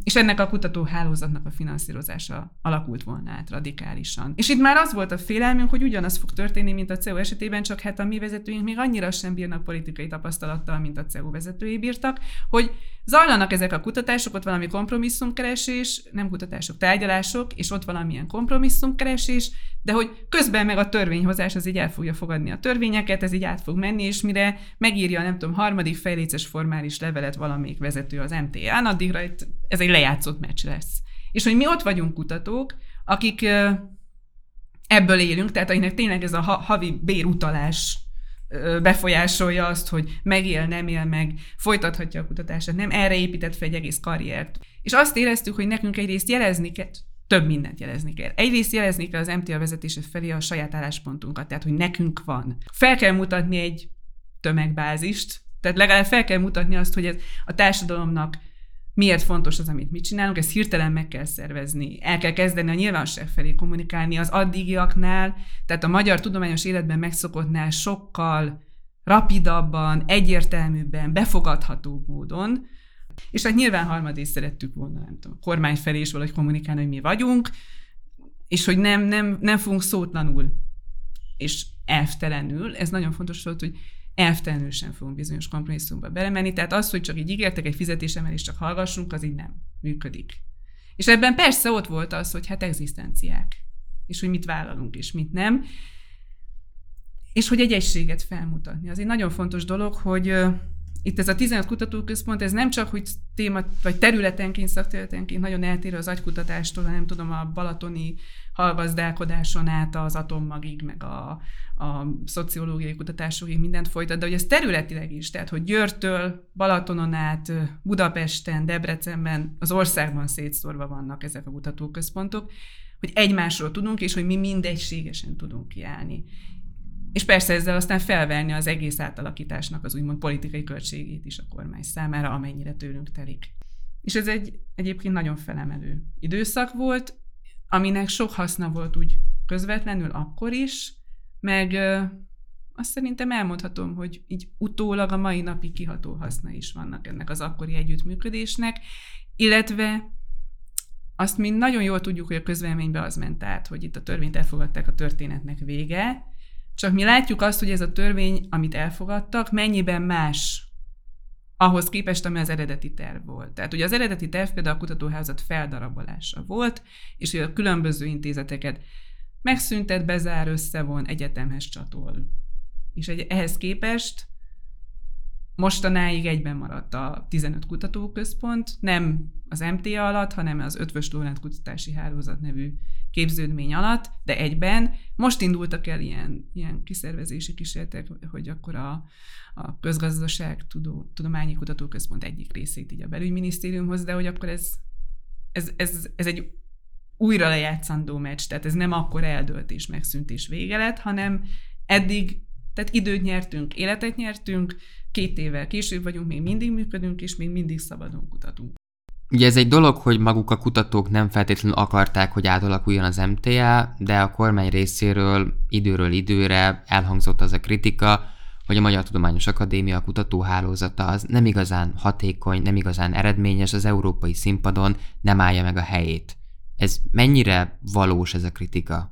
és ennek a kutatóhálózatnak a finanszírozása alakult volna át radikálisan. És itt már az volt a félelmünk, hogy ugyanaz fog történni, mint a CEU esetében, csak hát a mi vezetőink még annyira sem bírnak politikai tapasztalattal, mint a CEU vezetői bírtak, hogy zajlanak ezek a kutatások, ott valami kompromisszumkeresés, nem kutatások, tárgyalások, és ott valamilyen kompromisszumkeresés, de hogy közben meg a törvényhozás az így el fogja fogadni a törvényeket, ez így át fog menni, és mire megírja, nem tudom, harmadik fejléces formális levelet valamelyik vezető az MTA-n, addigra ez egy lejátszott meccs lesz. És hogy mi ott vagyunk kutatók, akik ebből élünk, tehát akinek tényleg ez a havi bérutalás befolyásolja azt, hogy megél, nem él meg, folytathatja a kutatását, nem erre épített fel egy egész karriert. És azt éreztük, hogy nekünk egyrészt jelezni kell, több mindent jelezni kell. Egyrészt jelezni kell az MTA vezetése felé a saját álláspontunkat, tehát hogy nekünk van. Fel kell mutatni egy tömegbázist, tehát legalább fel kell mutatni azt, hogy ez a társadalomnak miért fontos az, amit mi csinálunk, ezt hirtelen meg kell szervezni. El kell kezdeni a nyilvánosság felé kommunikálni az addigiaknál, tehát a magyar tudományos életben megszokottnál sokkal rapidabban, egyértelműbben, befogadhatóbb módon, és hát nyilván harmadés szerettük volna, nem tudom, a kormány felé is valahogy kommunikálni, hogy mi vagyunk, és hogy nem, nem, nem fogunk szótlanul és elvtelenül, ez nagyon fontos volt, hogy elvtelenül sem fogunk bizonyos kompromisszumba belemenni, tehát az, hogy csak így ígértek egy fizetésemelést, csak hallgassunk, az így nem működik. És ebben persze ott volt az, hogy hát egzisztenciák, és hogy mit vállalunk, és mit nem, és hogy egy egységet felmutatni. Az egy nagyon fontos dolog, hogy itt ez a 15 kutatóközpont, ez nem csak, hogy téma, vagy területenként, szakterületenként nagyon eltérő az agykutatástól, hanem tudom, a balatoni halgazdálkodáson át az atommagig, meg a, a szociológiai kutatásokig mindent folytat, de hogy ez területileg is, tehát hogy Győrtől, Balatonon át, Budapesten, Debrecenben, az országban szétszórva vannak ezek a kutatóközpontok, hogy egymásról tudunk, és hogy mi mindegységesen tudunk kiállni és persze ezzel aztán felvenni az egész átalakításnak az úgymond politikai költségét is a kormány számára, amennyire tőlünk telik. És ez egy egyébként nagyon felemelő időszak volt, aminek sok haszna volt úgy közvetlenül akkor is, meg ö, azt szerintem elmondhatom, hogy így utólag a mai napig kiható haszna is vannak ennek az akkori együttműködésnek, illetve azt mi nagyon jól tudjuk, hogy a közvéleménybe az ment át, hogy itt a törvényt elfogadták, a történetnek vége, csak mi látjuk azt, hogy ez a törvény, amit elfogadtak, mennyiben más ahhoz képest, ami az eredeti terv volt. Tehát ugye az eredeti terv például a kutatóházat feldarabolása volt, és hogy a különböző intézeteket megszüntet, bezár, összevon, egyetemhez csatol. És egy, ehhez képest mostanáig egyben maradt a 15 kutatóközpont, nem az MTA alatt, hanem az Ötvös Lórend Kutatási Hálózat nevű képződmény alatt, de egyben. Most indultak el ilyen, ilyen kiszervezési kísérletek, hogy akkor a, a közgazdaság tudó, tudományi kutatóközpont egyik részét így a belügyminisztériumhoz, de hogy akkor ez, ez, ez, ez egy újra lejátszandó meccs, tehát ez nem akkor eldölt és megszűnt és vége lett, hanem eddig, tehát időt nyertünk, életet nyertünk, két évvel később vagyunk, még mindig működünk, és még mindig szabadon kutatunk. Ugye ez egy dolog, hogy maguk a kutatók nem feltétlenül akarták, hogy átalakuljon az MTA, de a kormány részéről időről időre elhangzott az a kritika, hogy a Magyar Tudományos Akadémia kutatóhálózata az nem igazán hatékony, nem igazán eredményes az európai színpadon, nem állja meg a helyét. Ez mennyire valós ez a kritika?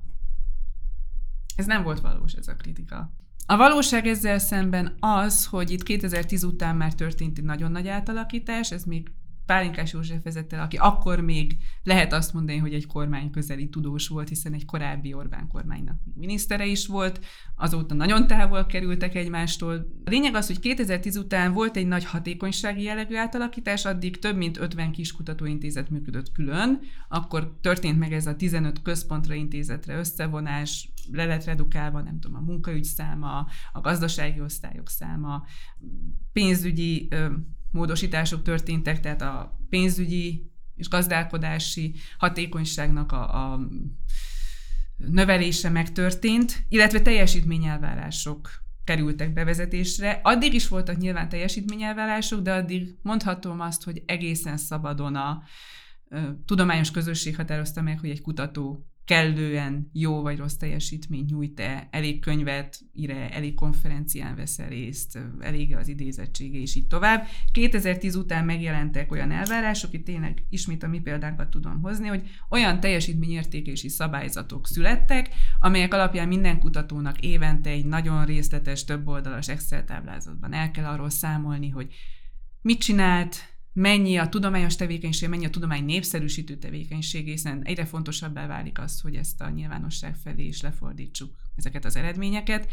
Ez nem volt valós ez a kritika. A valóság ezzel szemben az, hogy itt 2010 után már történt egy nagyon nagy átalakítás, ez még Pálinkás József vezette, aki akkor még lehet azt mondani, hogy egy kormány közeli tudós volt, hiszen egy korábbi Orbán kormánynak minisztere is volt, azóta nagyon távol kerültek egymástól. A lényeg az, hogy 2010 után volt egy nagy hatékonysági jellegű átalakítás, addig több mint 50 kis kutatóintézet működött külön, akkor történt meg ez a 15 központra intézetre összevonás, le lett redukálva, nem tudom, a munkaügy száma, a gazdasági osztályok száma, pénzügyi ö, módosítások történtek, tehát a pénzügyi és gazdálkodási hatékonyságnak a, a növelése megtörtént, illetve teljesítményelvárások kerültek bevezetésre. Addig is voltak nyilván teljesítményelvárások, de addig mondhatom azt, hogy egészen szabadon a ö, tudományos közösség határozta meg, hogy egy kutató kellően jó vagy rossz teljesítményt nyújt-e, elég könyvet ír-e, elég konferencián vesz részt, elég az idézettsége, és így tovább. 2010 után megjelentek olyan elvárások, itt tényleg ismét a mi példánkat tudom hozni, hogy olyan teljesítményértékési szabályzatok születtek, amelyek alapján minden kutatónak évente egy nagyon részletes, több oldalas Excel táblázatban el kell arról számolni, hogy mit csinált, mennyi a tudományos tevékenység, mennyi a tudomány népszerűsítő tevékenység, hiszen egyre fontosabbá válik az, hogy ezt a nyilvánosság felé is lefordítsuk ezeket az eredményeket.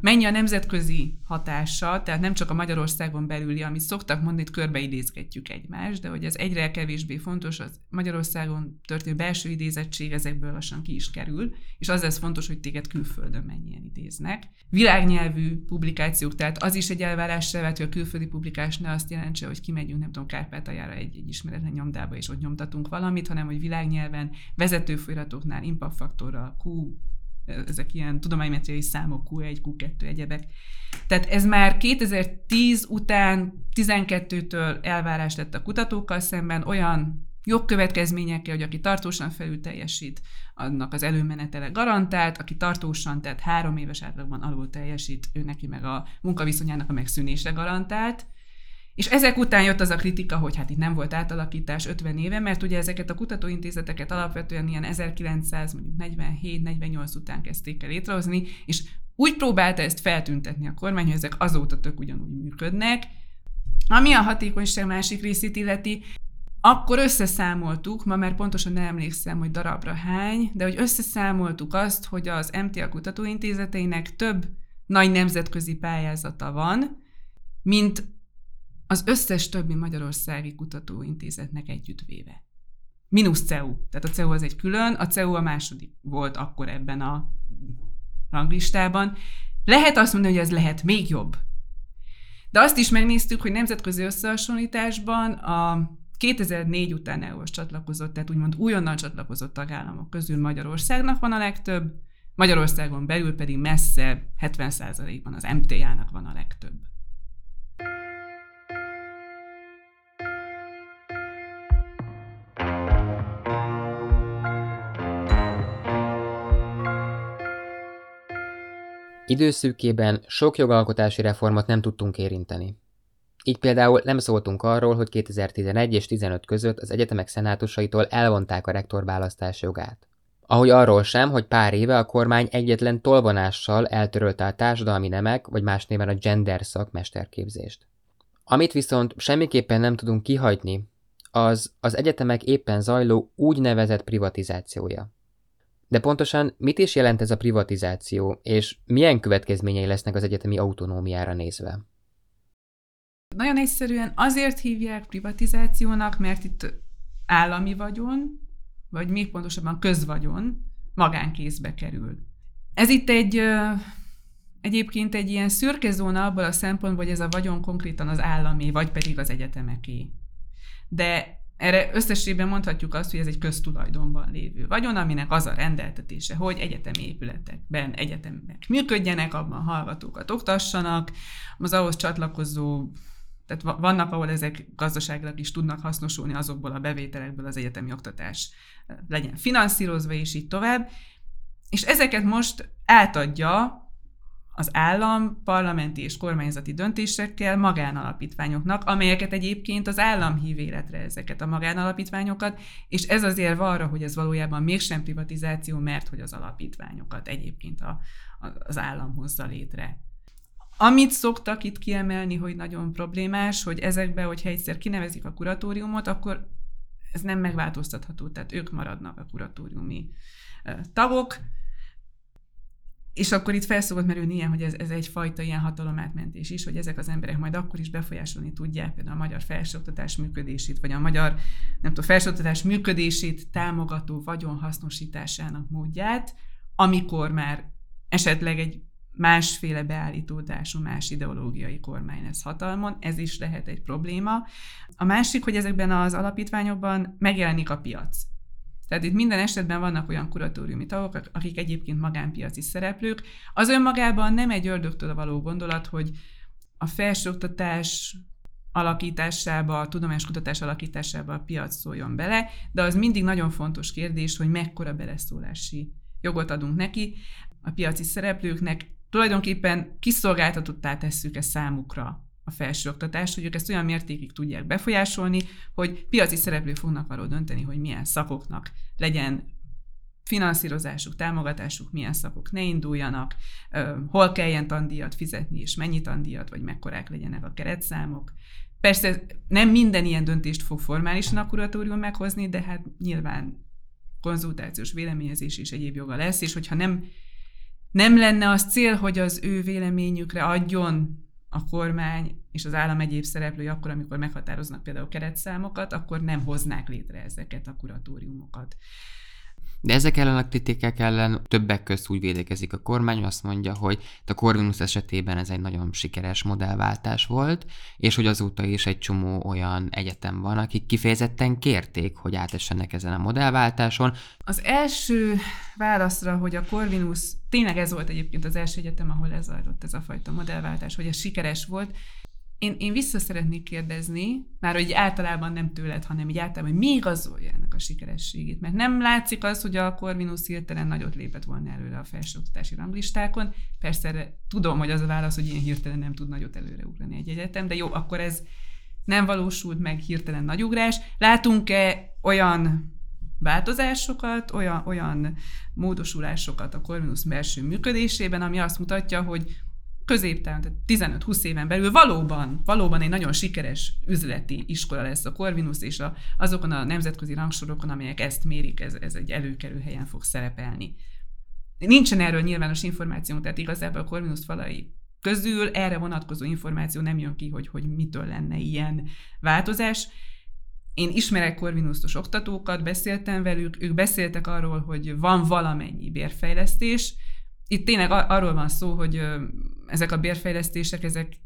Mennyi a nemzetközi hatása, tehát nem csak a Magyarországon belüli, amit szoktak mondani, itt körbeidézgetjük egymást, de hogy ez egyre kevésbé fontos, az Magyarországon történő belső idézettség ezekből lassan ki is kerül, és az lesz fontos, hogy téged külföldön mennyien idéznek. Világnyelvű publikációk, tehát az is egy elvárás vet, hogy a külföldi publikás ne azt jelentse, hogy kimegyünk, nem tudom, Kárpátaljára egy, egy ismeretlen nyomdába, és ott nyomtatunk valamit, hanem hogy világnyelven vezető folyamatoknál impact faktorral, Q, ezek ilyen tudománymetriai számok, Q1, Q2, egyebek. Tehát ez már 2010 után 12-től elvárás lett a kutatókkal szemben, olyan jogkövetkezményekkel, hogy aki tartósan felül teljesít, annak az előmenetele garantált, aki tartósan, tehát három éves átlagban alul teljesít, ő neki meg a munkaviszonyának a megszűnése garantált. És ezek után jött az a kritika, hogy hát itt nem volt átalakítás 50 éve, mert ugye ezeket a kutatóintézeteket alapvetően ilyen 1947-48 után kezdték el létrehozni, és úgy próbálta ezt feltüntetni a kormány, hogy ezek azóta tök ugyanúgy működnek. Ami a hatékonyság másik részét illeti, akkor összeszámoltuk, ma már pontosan nem emlékszem, hogy darabra hány, de hogy összeszámoltuk azt, hogy az MTA kutatóintézeteinek több nagy nemzetközi pályázata van, mint az összes többi magyarországi kutatóintézetnek együttvéve. Minusz CEU. Tehát a CEU az egy külön, a CEU a második volt akkor ebben a ranglistában. Lehet azt mondani, hogy ez lehet még jobb. De azt is megnéztük, hogy nemzetközi összehasonlításban a 2004 után EU-hoz csatlakozott, tehát úgymond újonnan csatlakozott tagállamok közül Magyarországnak van a legtöbb, Magyarországon belül pedig messze 70%-ban az MTA-nak van a legtöbb. Időszűkében sok jogalkotási reformot nem tudtunk érinteni. Így például nem szóltunk arról, hogy 2011 és 15 között az egyetemek szenátusaitól elvonták a rektorválasztás jogát. Ahogy arról sem, hogy pár éve a kormány egyetlen tolvonással eltörölte a társadalmi nemek, vagy más néven a gender szak mesterképzést. Amit viszont semmiképpen nem tudunk kihagyni, az az egyetemek éppen zajló úgynevezett privatizációja. De pontosan mit is jelent ez a privatizáció, és milyen következményei lesznek az egyetemi autonómiára nézve? Nagyon egyszerűen azért hívják privatizációnak, mert itt állami vagyon, vagy még pontosabban közvagyon magánkézbe kerül. Ez itt egy egyébként egy ilyen szürke zóna abból a szempontból, hogy ez a vagyon konkrétan az állami, vagy pedig az egyetemeké. De erre összességében mondhatjuk azt, hogy ez egy köztulajdonban lévő vagyon, aminek az a rendeltetése, hogy egyetemi épületekben egyetemek működjenek, abban hallgatókat oktassanak, az ahhoz csatlakozó tehát vannak, ahol ezek gazdaságilag is tudnak hasznosulni azokból a bevételekből az egyetemi oktatás legyen finanszírozva, és így tovább. És ezeket most átadja az állam parlamenti és kormányzati döntésekkel magánalapítványoknak, amelyeket egyébként az állam hív életre ezeket a magánalapítványokat, és ez azért arra, hogy ez valójában mégsem privatizáció, mert hogy az alapítványokat egyébként a, a, az állam hozza létre. Amit szoktak itt kiemelni, hogy nagyon problémás, hogy ezekbe, hogyha egyszer kinevezik a kuratóriumot, akkor ez nem megváltoztatható, tehát ők maradnak a kuratóriumi tagok, és akkor itt felszokott merülni ilyen, hogy ez, ez egyfajta ilyen hatalomátmentés is, hogy ezek az emberek majd akkor is befolyásolni tudják például a magyar felsőoktatás működését, vagy a magyar, nem tudom, felsőoktatás működését támogató vagyonhasznosításának módját, amikor már esetleg egy másféle beállítódású, más ideológiai kormány lesz hatalmon, ez is lehet egy probléma. A másik, hogy ezekben az alapítványokban megjelenik a piac. Tehát itt minden esetben vannak olyan kuratóriumi tagok, akik egyébként magánpiaci szereplők. Az önmagában nem egy ördögtől való gondolat, hogy a felsőoktatás alakításába, a tudományos kutatás alakításába a piac szóljon bele, de az mindig nagyon fontos kérdés, hogy mekkora beleszólási jogot adunk neki. A piaci szereplőknek tulajdonképpen kiszolgáltatottá tesszük ezt számukra a felsőoktatást, hogy ők ezt olyan mértékig tudják befolyásolni, hogy piaci szereplők fognak arról dönteni, hogy milyen szakoknak legyen finanszírozásuk, támogatásuk, milyen szakok ne induljanak, hol kelljen tandíjat fizetni, és mennyi tandíjat, vagy mekkorák legyenek a keretszámok. Persze nem minden ilyen döntést fog formálisan a kuratórium meghozni, de hát nyilván konzultációs véleményezés és egyéb joga lesz, és hogyha nem, nem lenne az cél, hogy az ő véleményükre adjon a kormány és az állam egyéb szereplői akkor, amikor meghatároznak például keretszámokat, akkor nem hoznák létre ezeket a kuratóriumokat. De ezek ellen a kritikák ellen többek közt úgy védekezik a kormány, azt mondja, hogy a Corvinus esetében ez egy nagyon sikeres modellváltás volt, és hogy azóta is egy csomó olyan egyetem van, akik kifejezetten kérték, hogy átessenek ezen a modellváltáson. Az első válaszra, hogy a Corvinus, tényleg ez volt egyébként az első egyetem, ahol ez zajlott ez a fajta modellváltás, hogy ez sikeres volt, én, én vissza szeretnék kérdezni, már hogy általában nem tőled, hanem így általában, hogy mi igazolja ennek a sikerességét. Mert nem látszik az, hogy a Corvinus hirtelen nagyot lépett volna előre a felsőoktatási ranglistákon. Persze tudom, hogy az a válasz, hogy ilyen hirtelen nem tud nagyot előreugrani egy egyetem, de jó, akkor ez nem valósult meg hirtelen nagyugrás. Látunk-e olyan változásokat, olyan, olyan módosulásokat a Corvinus belső működésében, ami azt mutatja, hogy középtávon, tehát 15-20 éven belül valóban, valóban egy nagyon sikeres üzleti iskola lesz a Corvinus, és a, azokon a nemzetközi rangsorokon, amelyek ezt mérik, ez, ez egy előkerül helyen fog szerepelni. Nincsen erről nyilvános információ, tehát igazából a Corvinus falai közül erre vonatkozó információ nem jön ki, hogy, hogy mitől lenne ilyen változás. Én ismerek korvinusztos oktatókat, beszéltem velük, ők beszéltek arról, hogy van valamennyi bérfejlesztés, itt tényleg arról van szó, hogy ezek a bérfejlesztések, ezek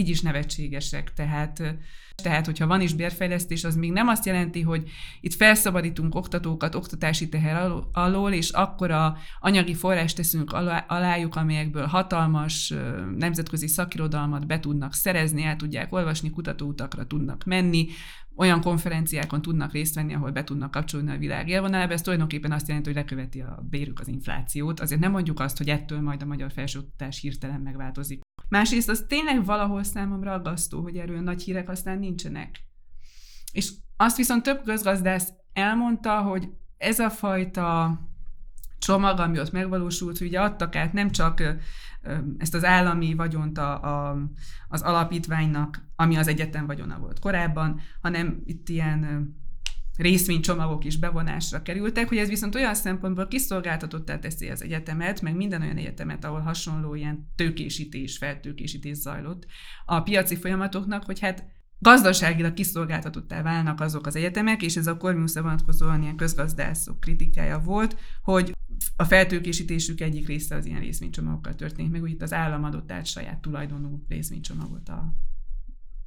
így is nevetségesek. Tehát, tehát, hogyha van is bérfejlesztés, az még nem azt jelenti, hogy itt felszabadítunk oktatókat oktatási teher alól, és akkor a anyagi forrást teszünk alájuk, amelyekből hatalmas nemzetközi szakirodalmat be tudnak szerezni, el tudják olvasni, kutatóutakra tudnak menni, olyan konferenciákon tudnak részt venni, ahol be tudnak kapcsolni a világ élvonalába, ez tulajdonképpen azt jelenti, hogy leköveti a bérük az inflációt. Azért nem mondjuk azt, hogy ettől majd a magyar felsőoktatás hirtelen megváltozik. Másrészt az tényleg valahol számomra aggasztó, hogy erről nagy hírek aztán nincsenek. És azt viszont több közgazdász elmondta, hogy ez a fajta csomag, ami ott megvalósult, hogy ugye adtak át nem csak ezt az állami vagyont a, a, az alapítványnak, ami az egyetem vagyona volt korábban, hanem itt ilyen részvénycsomagok is bevonásra kerültek, hogy ez viszont olyan szempontból kiszolgáltatottá teszi az egyetemet, meg minden olyan egyetemet, ahol hasonló ilyen tőkésítés, feltőkésítés zajlott a piaci folyamatoknak, hogy hát gazdaságilag kiszolgáltatottá válnak azok az egyetemek, és ez a Corvinusra vonatkozóan ilyen közgazdászok kritikája volt, hogy a feltőkésítésük egyik része az ilyen részvénycsomagokkal történik, meg úgy itt az állam adott át saját tulajdonú részvénycsomagot a,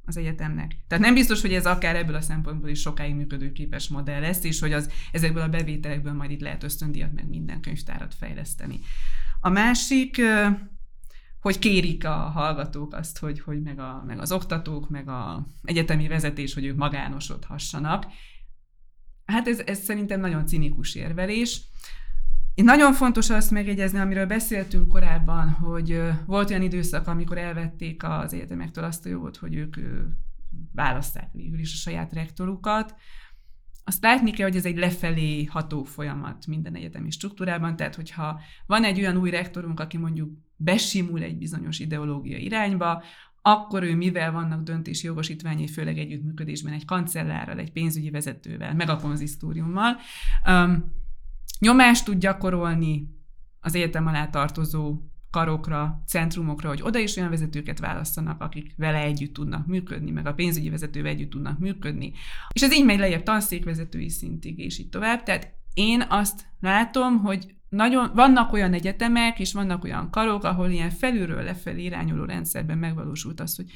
az egyetemnek. Tehát nem biztos, hogy ez akár ebből a szempontból is sokáig működőképes modell lesz, és hogy az, ezekből a bevételekből majd itt lehet ösztöndiat, meg minden könyvtárat fejleszteni. A másik, hogy kérik a hallgatók azt, hogy, hogy meg, a, meg az oktatók, meg a egyetemi vezetés, hogy ők magánosodhassanak. Hát ez, ez szerintem nagyon cinikus érvelés. Itt nagyon fontos azt megjegyezni, amiről beszéltünk korábban, hogy volt olyan időszak, amikor elvették az egyetemektől azt a jogot, hogy ők választák végül is a saját rektorukat. azt látni kell, hogy ez egy lefelé ható folyamat minden egyetemi struktúrában, tehát hogyha van egy olyan új rektorunk, aki mondjuk besimul egy bizonyos ideológia irányba, akkor ő mivel vannak döntési jogosítványai, főleg együttműködésben egy kancellárral, egy pénzügyi vezetővel, meg a konzisztóriummal, um, nyomást tud gyakorolni az egyetem alá tartozó karokra, centrumokra, hogy oda is olyan vezetőket választanak, akik vele együtt tudnak működni, meg a pénzügyi vezetővel együtt tudnak működni. És ez így megy lejjebb tanszékvezetői szintig, és így tovább. Tehát én azt látom, hogy nagyon, vannak olyan egyetemek, és vannak olyan karok, ahol ilyen felülről lefelé irányuló rendszerben megvalósult az, hogy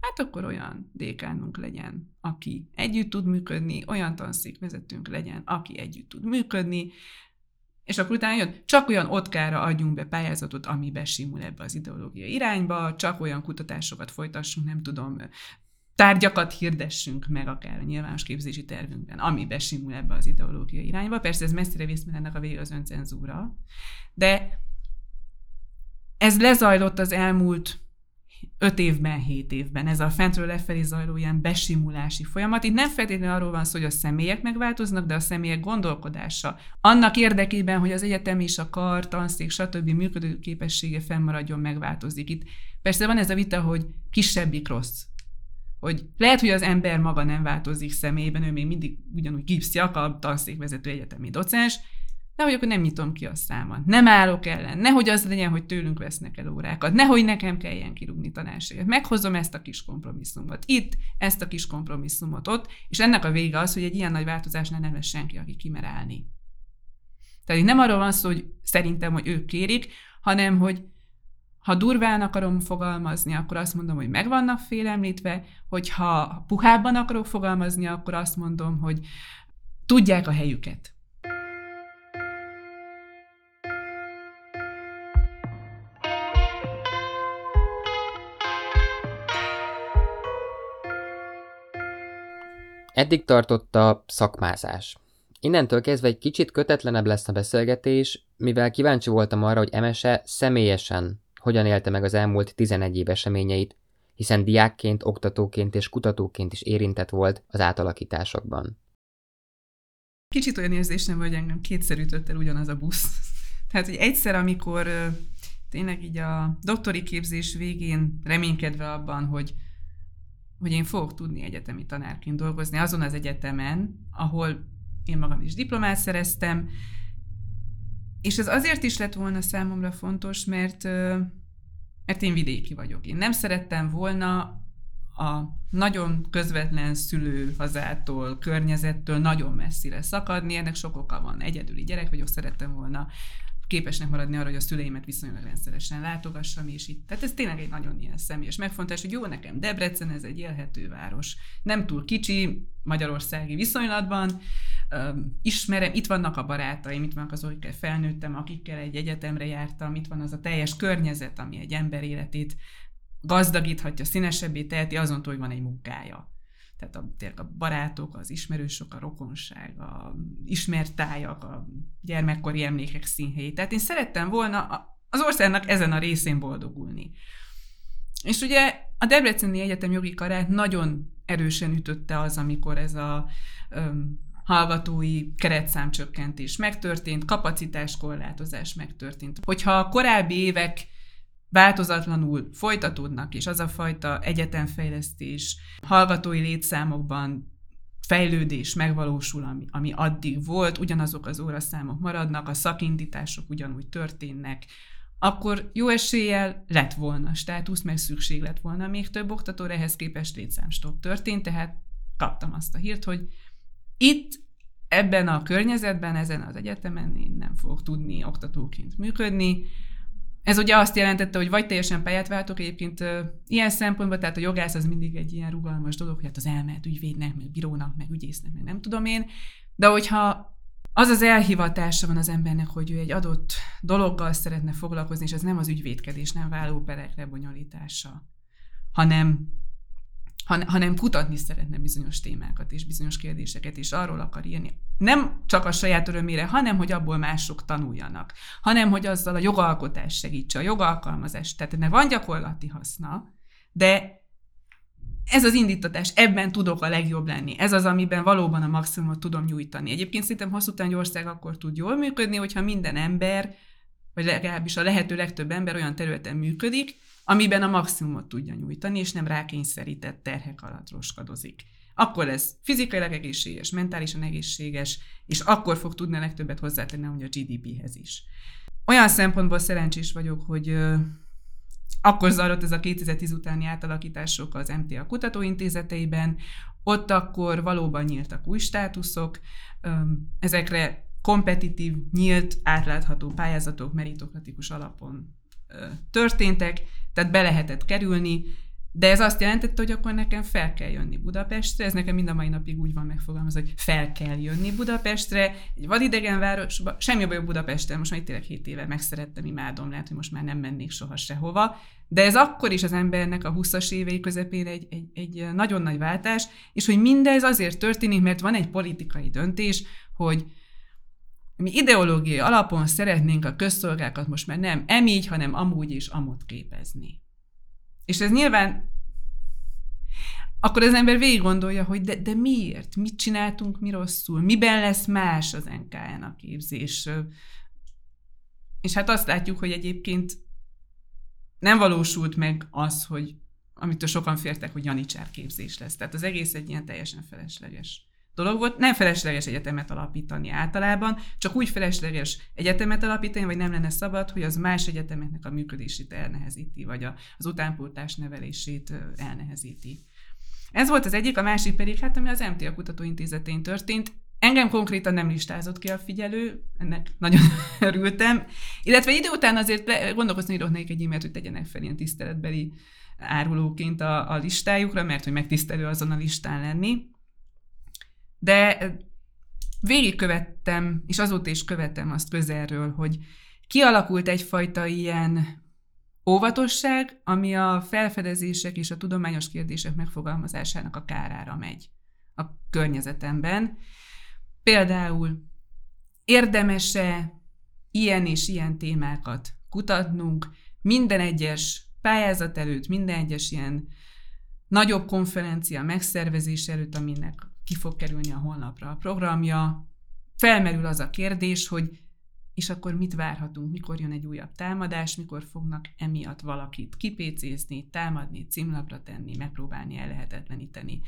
hát akkor olyan dékánunk legyen, aki együtt tud működni, olyan tanszékvezetőnk legyen, aki együtt tud működni, és akkor utána jön, csak olyan otkára adjunk be pályázatot, ami besimul ebbe az ideológia irányba, csak olyan kutatásokat folytassunk, nem tudom, tárgyakat hirdessünk meg akár a nyilvános képzési tervünkben, ami besimul ebbe az ideológia irányba. Persze ez messzire visz, mert ennek a vége az öncenzúra. De ez lezajlott az elmúlt öt évben, hét évben. Ez a fentről lefelé zajló ilyen besimulási folyamat. Itt nem feltétlenül arról van szó, hogy a személyek megváltoznak, de a személyek gondolkodása. Annak érdekében, hogy az egyetem is a kar, tanszék, stb. működő képessége fennmaradjon, megváltozik. Itt persze van ez a vita, hogy kisebbik rossz. Hogy lehet, hogy az ember maga nem változik személyben, ő még mindig ugyanúgy gipsziak, a tanszékvezető egyetemi docens, Nehogy akkor nem nyitom ki a számat. Nem állok ellen. Nehogy az legyen, hogy tőlünk vesznek el órákat. Nehogy nekem kelljen kirúgni tanársért. Meghozom ezt a kis kompromisszumot. Itt, ezt a kis kompromisszumot ott, és ennek a vége az, hogy egy ilyen nagy változásnál nem lesz senki, aki kimer állni. Tehát nem arról van szó, hogy szerintem, hogy ők kérik, hanem, hogy ha durván akarom fogalmazni, akkor azt mondom, hogy meg vannak félemlítve, hogyha puhábban akarok fogalmazni, akkor azt mondom, hogy tudják a helyüket. Eddig tartott a szakmázás. Innentől kezdve egy kicsit kötetlenebb lesz a beszélgetés, mivel kíváncsi voltam arra, hogy Emese személyesen hogyan élte meg az elmúlt 11 év eseményeit, hiszen diákként, oktatóként és kutatóként is érintett volt az átalakításokban. Kicsit olyan érzésem, hogy engem kétszer ütött el ugyanaz a busz. Tehát, hogy egyszer, amikor tényleg így a doktori képzés végén reménykedve abban, hogy hogy én fogok tudni egyetemi tanárként dolgozni azon az egyetemen, ahol én magam is diplomát szereztem, és ez azért is lett volna számomra fontos, mert, mert én vidéki vagyok. Én nem szerettem volna a nagyon közvetlen szülőhazától, környezettől nagyon messzire szakadni, ennek sok oka van. Egyedüli gyerek vagyok, szerettem volna képesnek maradni arra, hogy a szüleimet viszonylag rendszeresen látogassam, és itt. Tehát ez tényleg egy nagyon ilyen személyes megfontás, hogy jó, nekem Debrecen, ez egy élhető város. Nem túl kicsi magyarországi viszonylatban, ismerem, itt vannak a barátaim, itt vannak azok, akikkel felnőttem, akikkel egy egyetemre jártam, itt van az a teljes környezet, ami egy ember életét gazdagíthatja, színesebbé teheti azon, hogy van egy munkája tehát a, tényleg a barátok, az ismerősök, a rokonság, a ismert tájak, a gyermekkori emlékek színhelyi. Tehát én szerettem volna az országnak ezen a részén boldogulni. És ugye a Debreceni Egyetem jogi karát nagyon erősen ütötte az, amikor ez a öm, hallgatói keretszámcsökkentés megtörtént, kapacitáskorlátozás megtörtént. Hogyha a korábbi évek változatlanul folytatódnak, és az a fajta egyetemfejlesztés hallgatói létszámokban fejlődés megvalósul, ami, ami addig volt, ugyanazok az óraszámok maradnak, a szakindítások ugyanúgy történnek, akkor jó eséllyel lett volna státusz, meg szükség lett volna még több oktatóra, ehhez képest létszámstop történt, tehát kaptam azt a hírt, hogy itt ebben a környezetben, ezen az egyetemen én nem fogok tudni oktatóként működni, ez ugye azt jelentette, hogy vagy teljesen pályát váltok egyébként ilyen szempontból, tehát a jogász az mindig egy ilyen rugalmas dolog, hogy hát az elmehet ügyvédnek, meg bírónak, meg ügyésznek, meg nem tudom én, de hogyha az az elhivatása van az embernek, hogy ő egy adott dologgal szeretne foglalkozni, és ez nem az ügyvédkedés, nem vállóperek lebonyolítása, hanem hanem kutatni szeretne bizonyos témákat és bizonyos kérdéseket, és arról akar írni. Nem csak a saját örömére, hanem hogy abból mások tanuljanak, hanem hogy azzal a jogalkotás segítse, a jogalkalmazás. Tehát ne van gyakorlati haszna, de ez az indítatás, ebben tudok a legjobb lenni. Ez az, amiben valóban a maximumot tudom nyújtani. Egyébként szerintem hosszú egy ország akkor tud jól működni, hogyha minden ember, vagy legalábbis a lehető legtöbb ember olyan területen működik, amiben a maximumot tudja nyújtani, és nem rákényszerített terhek alatt roskadozik. Akkor ez fizikailag egészséges, mentálisan egészséges, és akkor fog tudni a legtöbbet hozzátenni, a GDP-hez is. Olyan szempontból szerencsés vagyok, hogy akkor zajlott ez a 2010 utáni átalakítások az MTA kutatóintézeteiben, ott akkor valóban nyíltak új státuszok, ezekre kompetitív, nyílt, átlátható pályázatok meritokratikus alapon történtek, tehát be lehetett kerülni, de ez azt jelentette, hogy akkor nekem fel kell jönni Budapestre, ez nekem mind a mai napig úgy van megfogalmazva, hogy fel kell jönni Budapestre, egy vadidegen városba, semmi baj Budapesten, most már itt élek 7 éve, megszerettem, imádom, lehet, hogy most már nem mennék soha sehova, de ez akkor is az embernek a 20-as évei közepén egy, egy, egy nagyon nagy váltás, és hogy mindez azért történik, mert van egy politikai döntés, hogy mi ideológiai alapon szeretnénk a közszolgákat most már nem emígy, hanem amúgy is amott képezni. És ez nyilván akkor az ember végig gondolja, hogy de, de miért? Mit csináltunk mi rosszul? Miben lesz más az NKN a képzés? És hát azt látjuk, hogy egyébként nem valósult meg az, hogy amitől sokan fértek, hogy janicsár képzés lesz. Tehát az egész egy ilyen teljesen felesleges dolog volt. Nem felesleges egyetemet alapítani általában, csak úgy felesleges egyetemet alapítani, vagy nem lenne szabad, hogy az más egyetemeknek a működését elnehezíti, vagy a, az utánpótlás nevelését elnehezíti. Ez volt az egyik, a másik pedig, hát ami az MTA Kutatóintézetén történt, Engem konkrétan nem listázott ki a figyelő, ennek nagyon örültem. Illetve idő után azért gondolkozni írok egy e-mailt, hogy tegyenek fel ilyen tiszteletbeli árulóként a, a listájukra, mert hogy megtisztelő azon a listán lenni. De végigkövettem, és azóta is követem azt közelről, hogy kialakult egyfajta ilyen óvatosság, ami a felfedezések és a tudományos kérdések megfogalmazásának a kárára megy a környezetemben. Például érdemese ilyen és ilyen témákat kutatnunk, minden egyes pályázat előtt, minden egyes ilyen nagyobb konferencia megszervezés előtt, aminek ki fog kerülni a honlapra a programja, felmerül az a kérdés, hogy és akkor mit várhatunk, mikor jön egy újabb támadás, mikor fognak emiatt valakit kipécézni, támadni, címlapra tenni, megpróbálni ellehetetleníteni.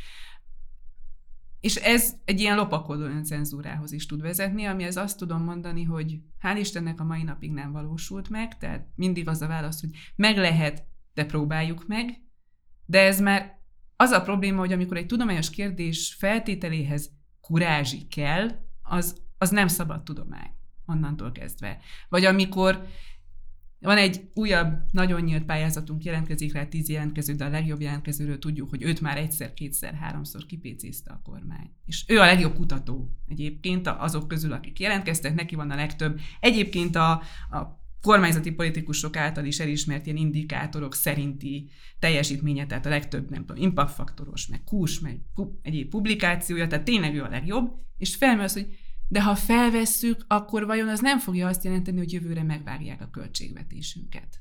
És ez egy ilyen lopakodó öncenzúrához is tud vezetni, ami ez azt tudom mondani, hogy hál' Istennek a mai napig nem valósult meg, tehát mindig az a válasz, hogy meg lehet, de próbáljuk meg, de ez már az a probléma, hogy amikor egy tudományos kérdés feltételéhez kurázsi kell, az, az nem szabad tudomány onnantól kezdve. Vagy amikor van egy újabb, nagyon nyílt pályázatunk, jelentkezik rá tíz jelentkező, de a legjobb jelentkezőről tudjuk, hogy őt már egyszer, kétszer, háromszor kipécézte a kormány. És ő a legjobb kutató egyébként azok közül, akik jelentkeztek, neki van a legtöbb. Egyébként a, a kormányzati politikusok által is elismert ilyen indikátorok szerinti teljesítménye, tehát a legtöbb, nem tudom, impactfaktoros, meg kús, meg egyéb publikációja, tehát tényleg ő a legjobb, és felmerül hogy de ha felvesszük, akkor vajon az nem fogja azt jelenteni, hogy jövőre megvágják a költségvetésünket.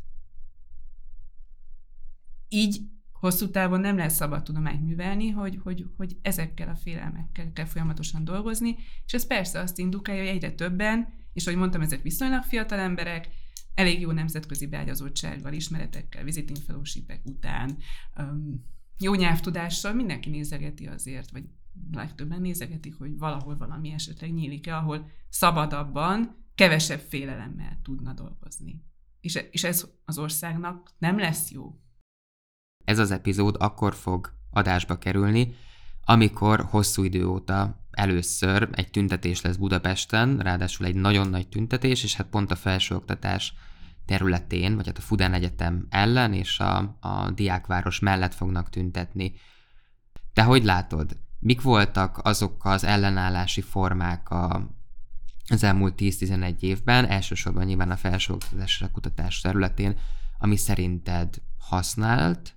Így hosszú távon nem lesz szabad tudományt művelni, hogy, hogy, hogy ezekkel a félelmekkel kell folyamatosan dolgozni, és ez persze azt indukálja, hogy egyre többen, és ahogy mondtam, ezek viszonylag fiatal emberek, elég jó nemzetközi beágyazottsággal, ismeretekkel, visiting fellowship után, jó nyelvtudással mindenki nézegeti azért, vagy legtöbben nézegetik, hogy valahol valami esetleg nyílik-e, ahol szabadabban, kevesebb félelemmel tudna dolgozni. És, és ez az országnak nem lesz jó. Ez az epizód akkor fog adásba kerülni, amikor hosszú idő óta először egy tüntetés lesz Budapesten, ráadásul egy nagyon nagy tüntetés, és hát pont a felsőoktatás területén, vagy hát a Fudán Egyetem ellen és a, a diákváros mellett fognak tüntetni. Te hogy látod? Mik voltak azok az ellenállási formák a, az elmúlt 10-11 évben, elsősorban nyilván a felsőoktatásra kutatás területén, ami szerinted használt,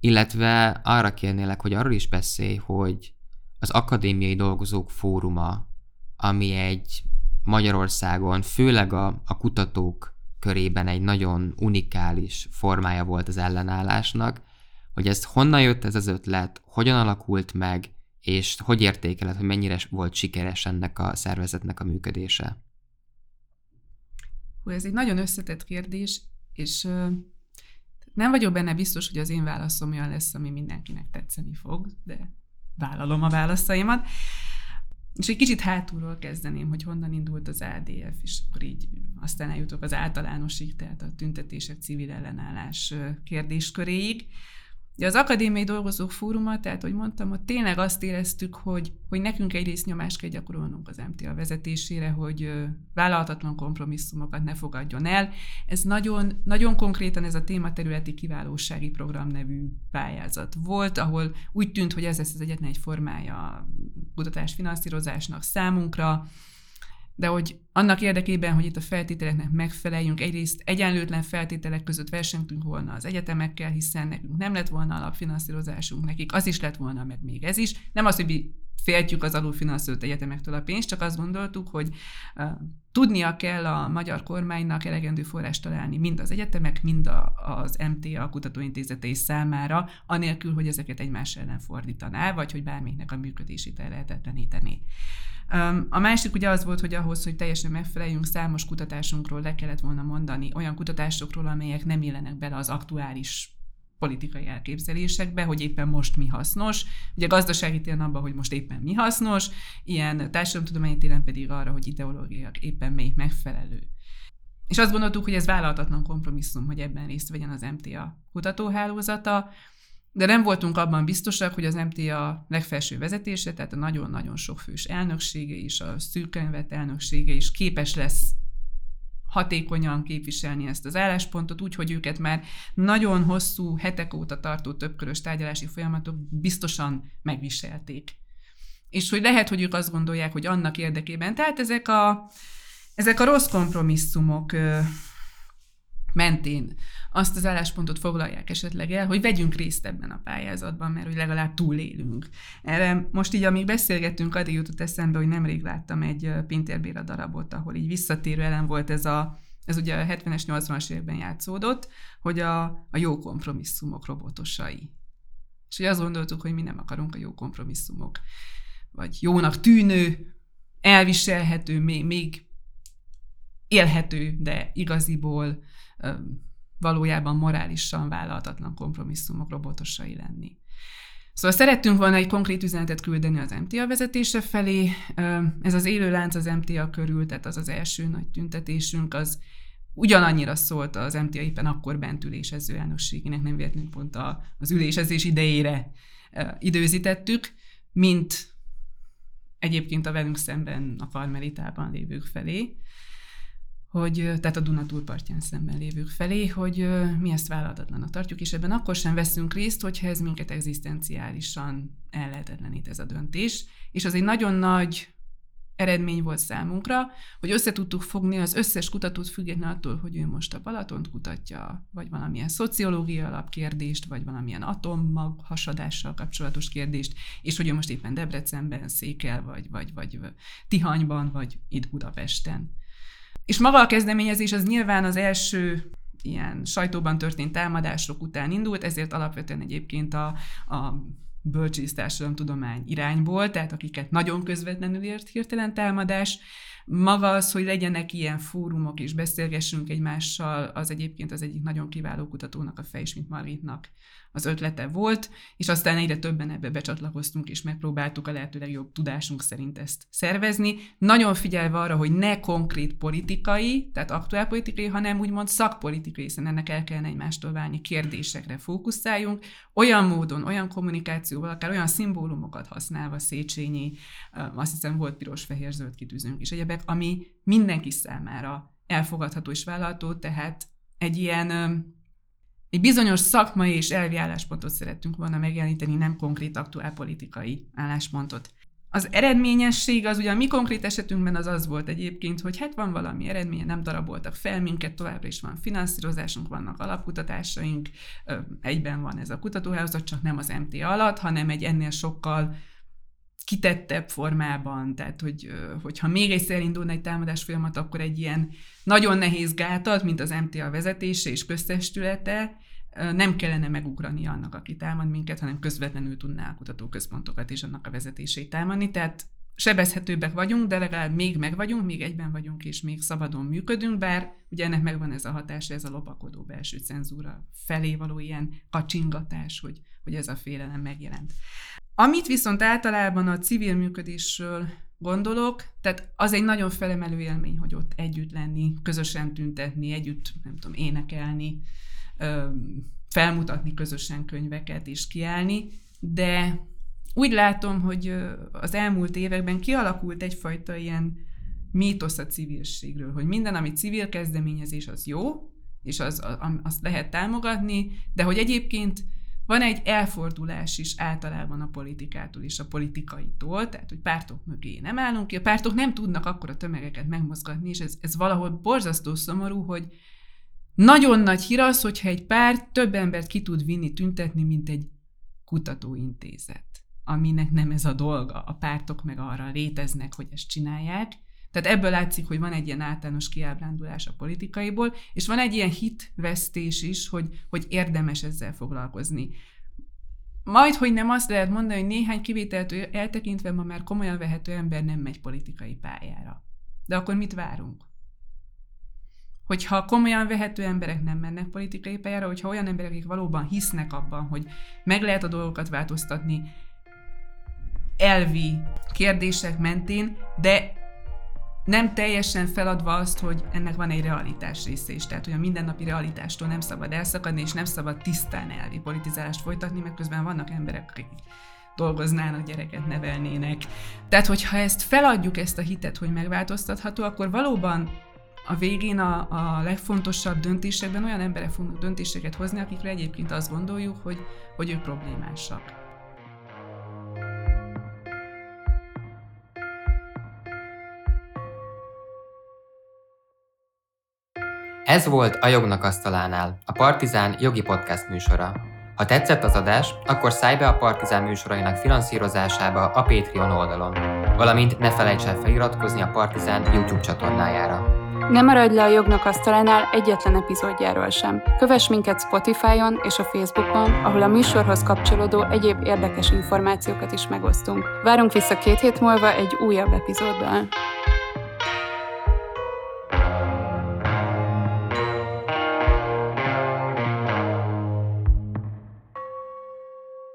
illetve arra kérnélek, hogy arról is beszélj, hogy az akadémiai dolgozók fóruma, ami egy Magyarországon, főleg a, a kutatók körében egy nagyon unikális formája volt az ellenállásnak, hogy ez honnan jött ez az ötlet, hogyan alakult meg, és hogy értékeled, hogy mennyire volt sikeres ennek a szervezetnek a működése? Hú, ez egy nagyon összetett kérdés, és nem vagyok benne biztos, hogy az én válaszom olyan lesz, ami mindenkinek tetszeni fog, de vállalom a válaszaimat. És egy kicsit hátulról kezdeném, hogy honnan indult az ADF, és akkor így aztán eljutok az általánosig, tehát a tüntetések civil ellenállás kérdésköréig. De az akadémiai dolgozók fóruma, tehát, hogy mondtam, ott tényleg azt éreztük, hogy, hogy nekünk egyrészt nyomást kell gyakorolnunk az MTA vezetésére, hogy vállalhatatlan kompromisszumokat ne fogadjon el. Ez nagyon, nagyon konkrétan ez a tématerületi kiválósági program nevű pályázat volt, ahol úgy tűnt, hogy ez lesz az egyetlen egy formája a kutatás finanszírozásnak számunkra, de hogy annak érdekében, hogy itt a feltételeknek megfeleljünk, egyrészt egyenlőtlen feltételek között versengtünk volna az egyetemekkel, hiszen nekünk nem lett volna alapfinanszírozásunk, nekik az is lett volna, meg még ez is. Nem az, hogy mi féltjük az alulfinanszírozott egyetemektől a pénzt, csak azt gondoltuk, hogy uh, tudnia kell a magyar kormánynak elegendő forrást találni mind az egyetemek, mind a, az MTA kutatóintézetei számára, anélkül, hogy ezeket egymás ellen fordítaná, vagy hogy bármiknek a működését el lehetetleníteni. A másik ugye az volt, hogy ahhoz, hogy teljesen megfeleljünk, számos kutatásunkról le kellett volna mondani, olyan kutatásokról, amelyek nem illenek bele az aktuális politikai elképzelésekbe, hogy éppen most mi hasznos. Ugye gazdasági téren abban, hogy most éppen mi hasznos, ilyen társadalomtudományi téren pedig arra, hogy ideológiak éppen melyik megfelelő. És azt gondoltuk, hogy ez vállalhatatlan kompromisszum, hogy ebben részt vegyen az MTA kutatóhálózata, de nem voltunk abban biztosak, hogy az MTA legfelső vezetése, tehát a nagyon-nagyon sok fős elnöksége is, a szűkönyvet elnöksége is képes lesz hatékonyan képviselni ezt az álláspontot, úgy, hogy őket már nagyon hosszú, hetek óta tartó többkörös tárgyalási folyamatok biztosan megviselték. És hogy lehet, hogy ők azt gondolják, hogy annak érdekében, tehát ezek a, ezek a rossz kompromisszumok mentén azt az álláspontot foglalják esetleg el, hogy vegyünk részt ebben a pályázatban, mert hogy legalább túlélünk. Erre most így, amíg beszélgettünk, addig jutott eszembe, hogy nemrég láttam egy Pintér Béla darabot, ahol így visszatérő ellen volt ez a ez ugye a 70-es, 80-as években játszódott, hogy a, a jó kompromisszumok robotosai. És hogy azt gondoltuk, hogy mi nem akarunk a jó kompromisszumok. Vagy jónak tűnő, elviselhető, még, még élhető, de igaziból valójában morálisan vállalhatatlan kompromisszumok robotosai lenni. Szóval szerettünk volna egy konkrét üzenetet küldeni az MTA vezetése felé. Ez az élő lánc az MTA körül, tehát az az első nagy tüntetésünk, az ugyanannyira szólt az MTA éppen akkor bent ülésező elnökségének, nem véletlenül pont a, az ülésezés idejére időzítettük, mint egyébként a velünk szemben a Karmelitában lévők felé hogy, tehát a Duna túlpartján szemben lévők felé, hogy mi ezt vállalhatatlanak tartjuk, és ebben akkor sem veszünk részt, hogyha ez minket egzisztenciálisan ellehetetlenít ez a döntés. És az egy nagyon nagy eredmény volt számunkra, hogy össze tudtuk fogni az összes kutatót függetlenül attól, hogy ő most a Balatont kutatja, vagy valamilyen szociológia alapkérdést, vagy valamilyen atommag hasadással kapcsolatos kérdést, és hogy ő most éppen Debrecenben székel, vagy, vagy, vagy Tihanyban, vagy itt Budapesten. És maga a kezdeményezés az nyilván az első ilyen sajtóban történt támadások után indult, ezért alapvetően egyébként a, a bölcsész tudomány irányból, tehát akiket nagyon közvetlenül ért hirtelen támadás. Maga az, hogy legyenek ilyen fórumok és beszélgessünk egymással, az egyébként az egyik nagyon kiváló kutatónak, a Fejsmit Margitnak az ötlete volt, és aztán egyre többen ebbe becsatlakoztunk, és megpróbáltuk a lehető legjobb tudásunk szerint ezt szervezni. Nagyon figyelve arra, hogy ne konkrét politikai, tehát aktuálpolitikai, hanem úgymond szakpolitikai, hiszen ennek el kellene egymástól válni, kérdésekre fókuszáljunk, olyan módon, olyan kommunikációval, akár olyan szimbólumokat használva Széchenyi, azt hiszem volt piros-fehér-zöld kitűzünk is egyebek, ami mindenki számára elfogadható és vállalható, tehát egy ilyen egy bizonyos szakmai és elvi álláspontot szerettünk volna megjeleníteni, nem konkrét aktuál politikai álláspontot. Az eredményesség az ugye a mi konkrét esetünkben az az volt egyébként, hogy hát van valami eredménye, nem daraboltak fel minket, továbbra is van finanszírozásunk, vannak alapkutatásaink, egyben van ez a kutatóhálózat, csak nem az MT alatt, hanem egy ennél sokkal kitettebb formában, tehát hogy, hogyha még egyszer indulna egy támadás folyamat, akkor egy ilyen nagyon nehéz gátat, mint az MTA vezetése és köztestülete, nem kellene megugrani annak, aki támad minket, hanem közvetlenül tudná a kutatóközpontokat és annak a vezetését támadni. Tehát sebezhetőbbek vagyunk, de legalább még meg vagyunk, még egyben vagyunk, és még szabadon működünk, bár ugye ennek megvan ez a hatása, ez a lopakodó belső cenzúra felé való ilyen kacsingatás, hogy, hogy ez a félelem megjelent. Amit viszont általában a civil működésről gondolok, tehát az egy nagyon felemelő élmény, hogy ott együtt lenni, közösen tüntetni, együtt, nem tudom, énekelni, felmutatni közösen könyveket és kiállni, de úgy látom, hogy az elmúlt években kialakult egyfajta ilyen mítosz a civilségről, hogy minden, ami civil kezdeményezés, az jó, és az, azt lehet támogatni, de hogy egyébként van egy elfordulás is általában a politikától és a politikaitól, tehát hogy pártok mögé nem állunk ki, a pártok nem tudnak akkor a tömegeket megmozgatni, és ez, ez valahol borzasztó szomorú, hogy nagyon nagy hír az, hogyha egy párt több embert ki tud vinni, tüntetni, mint egy kutatóintézet aminek nem ez a dolga. A pártok meg arra léteznek, hogy ezt csinálják. Tehát ebből látszik, hogy van egy ilyen általános kiábrándulás a politikaiból, és van egy ilyen hitvesztés is, hogy, hogy érdemes ezzel foglalkozni. Majd, hogy nem azt lehet mondani, hogy néhány kivételtől eltekintve ma már komolyan vehető ember nem megy politikai pályára. De akkor mit várunk? Hogyha komolyan vehető emberek nem mennek politikai pályára, hogyha olyan emberek, akik valóban hisznek abban, hogy meg lehet a dolgokat változtatni, elvi kérdések mentén, de nem teljesen feladva azt, hogy ennek van egy realitás része is. Tehát, hogy a mindennapi realitástól nem szabad elszakadni, és nem szabad tisztán elvi politizálást folytatni, mert közben vannak emberek, akik dolgoznának, gyereket nevelnének. Tehát, hogyha ezt feladjuk, ezt a hitet, hogy megváltoztatható, akkor valóban a végén a, a legfontosabb döntésekben olyan emberek fognak döntéseket hozni, akikre egyébként azt gondoljuk, hogy, hogy ők problémásak. Ez volt a Jognak Asztalánál, a Partizán jogi podcast műsora. Ha tetszett az adás, akkor szállj be a Partizán műsorainak finanszírozásába a Patreon oldalon, valamint ne felejts el feliratkozni a Partizán YouTube csatornájára. Ne maradj le a Jognak Asztalánál egyetlen epizódjáról sem. Kövess minket Spotify-on és a Facebookon, ahol a műsorhoz kapcsolódó egyéb érdekes információkat is megosztunk. Várunk vissza két hét múlva egy újabb epizóddal.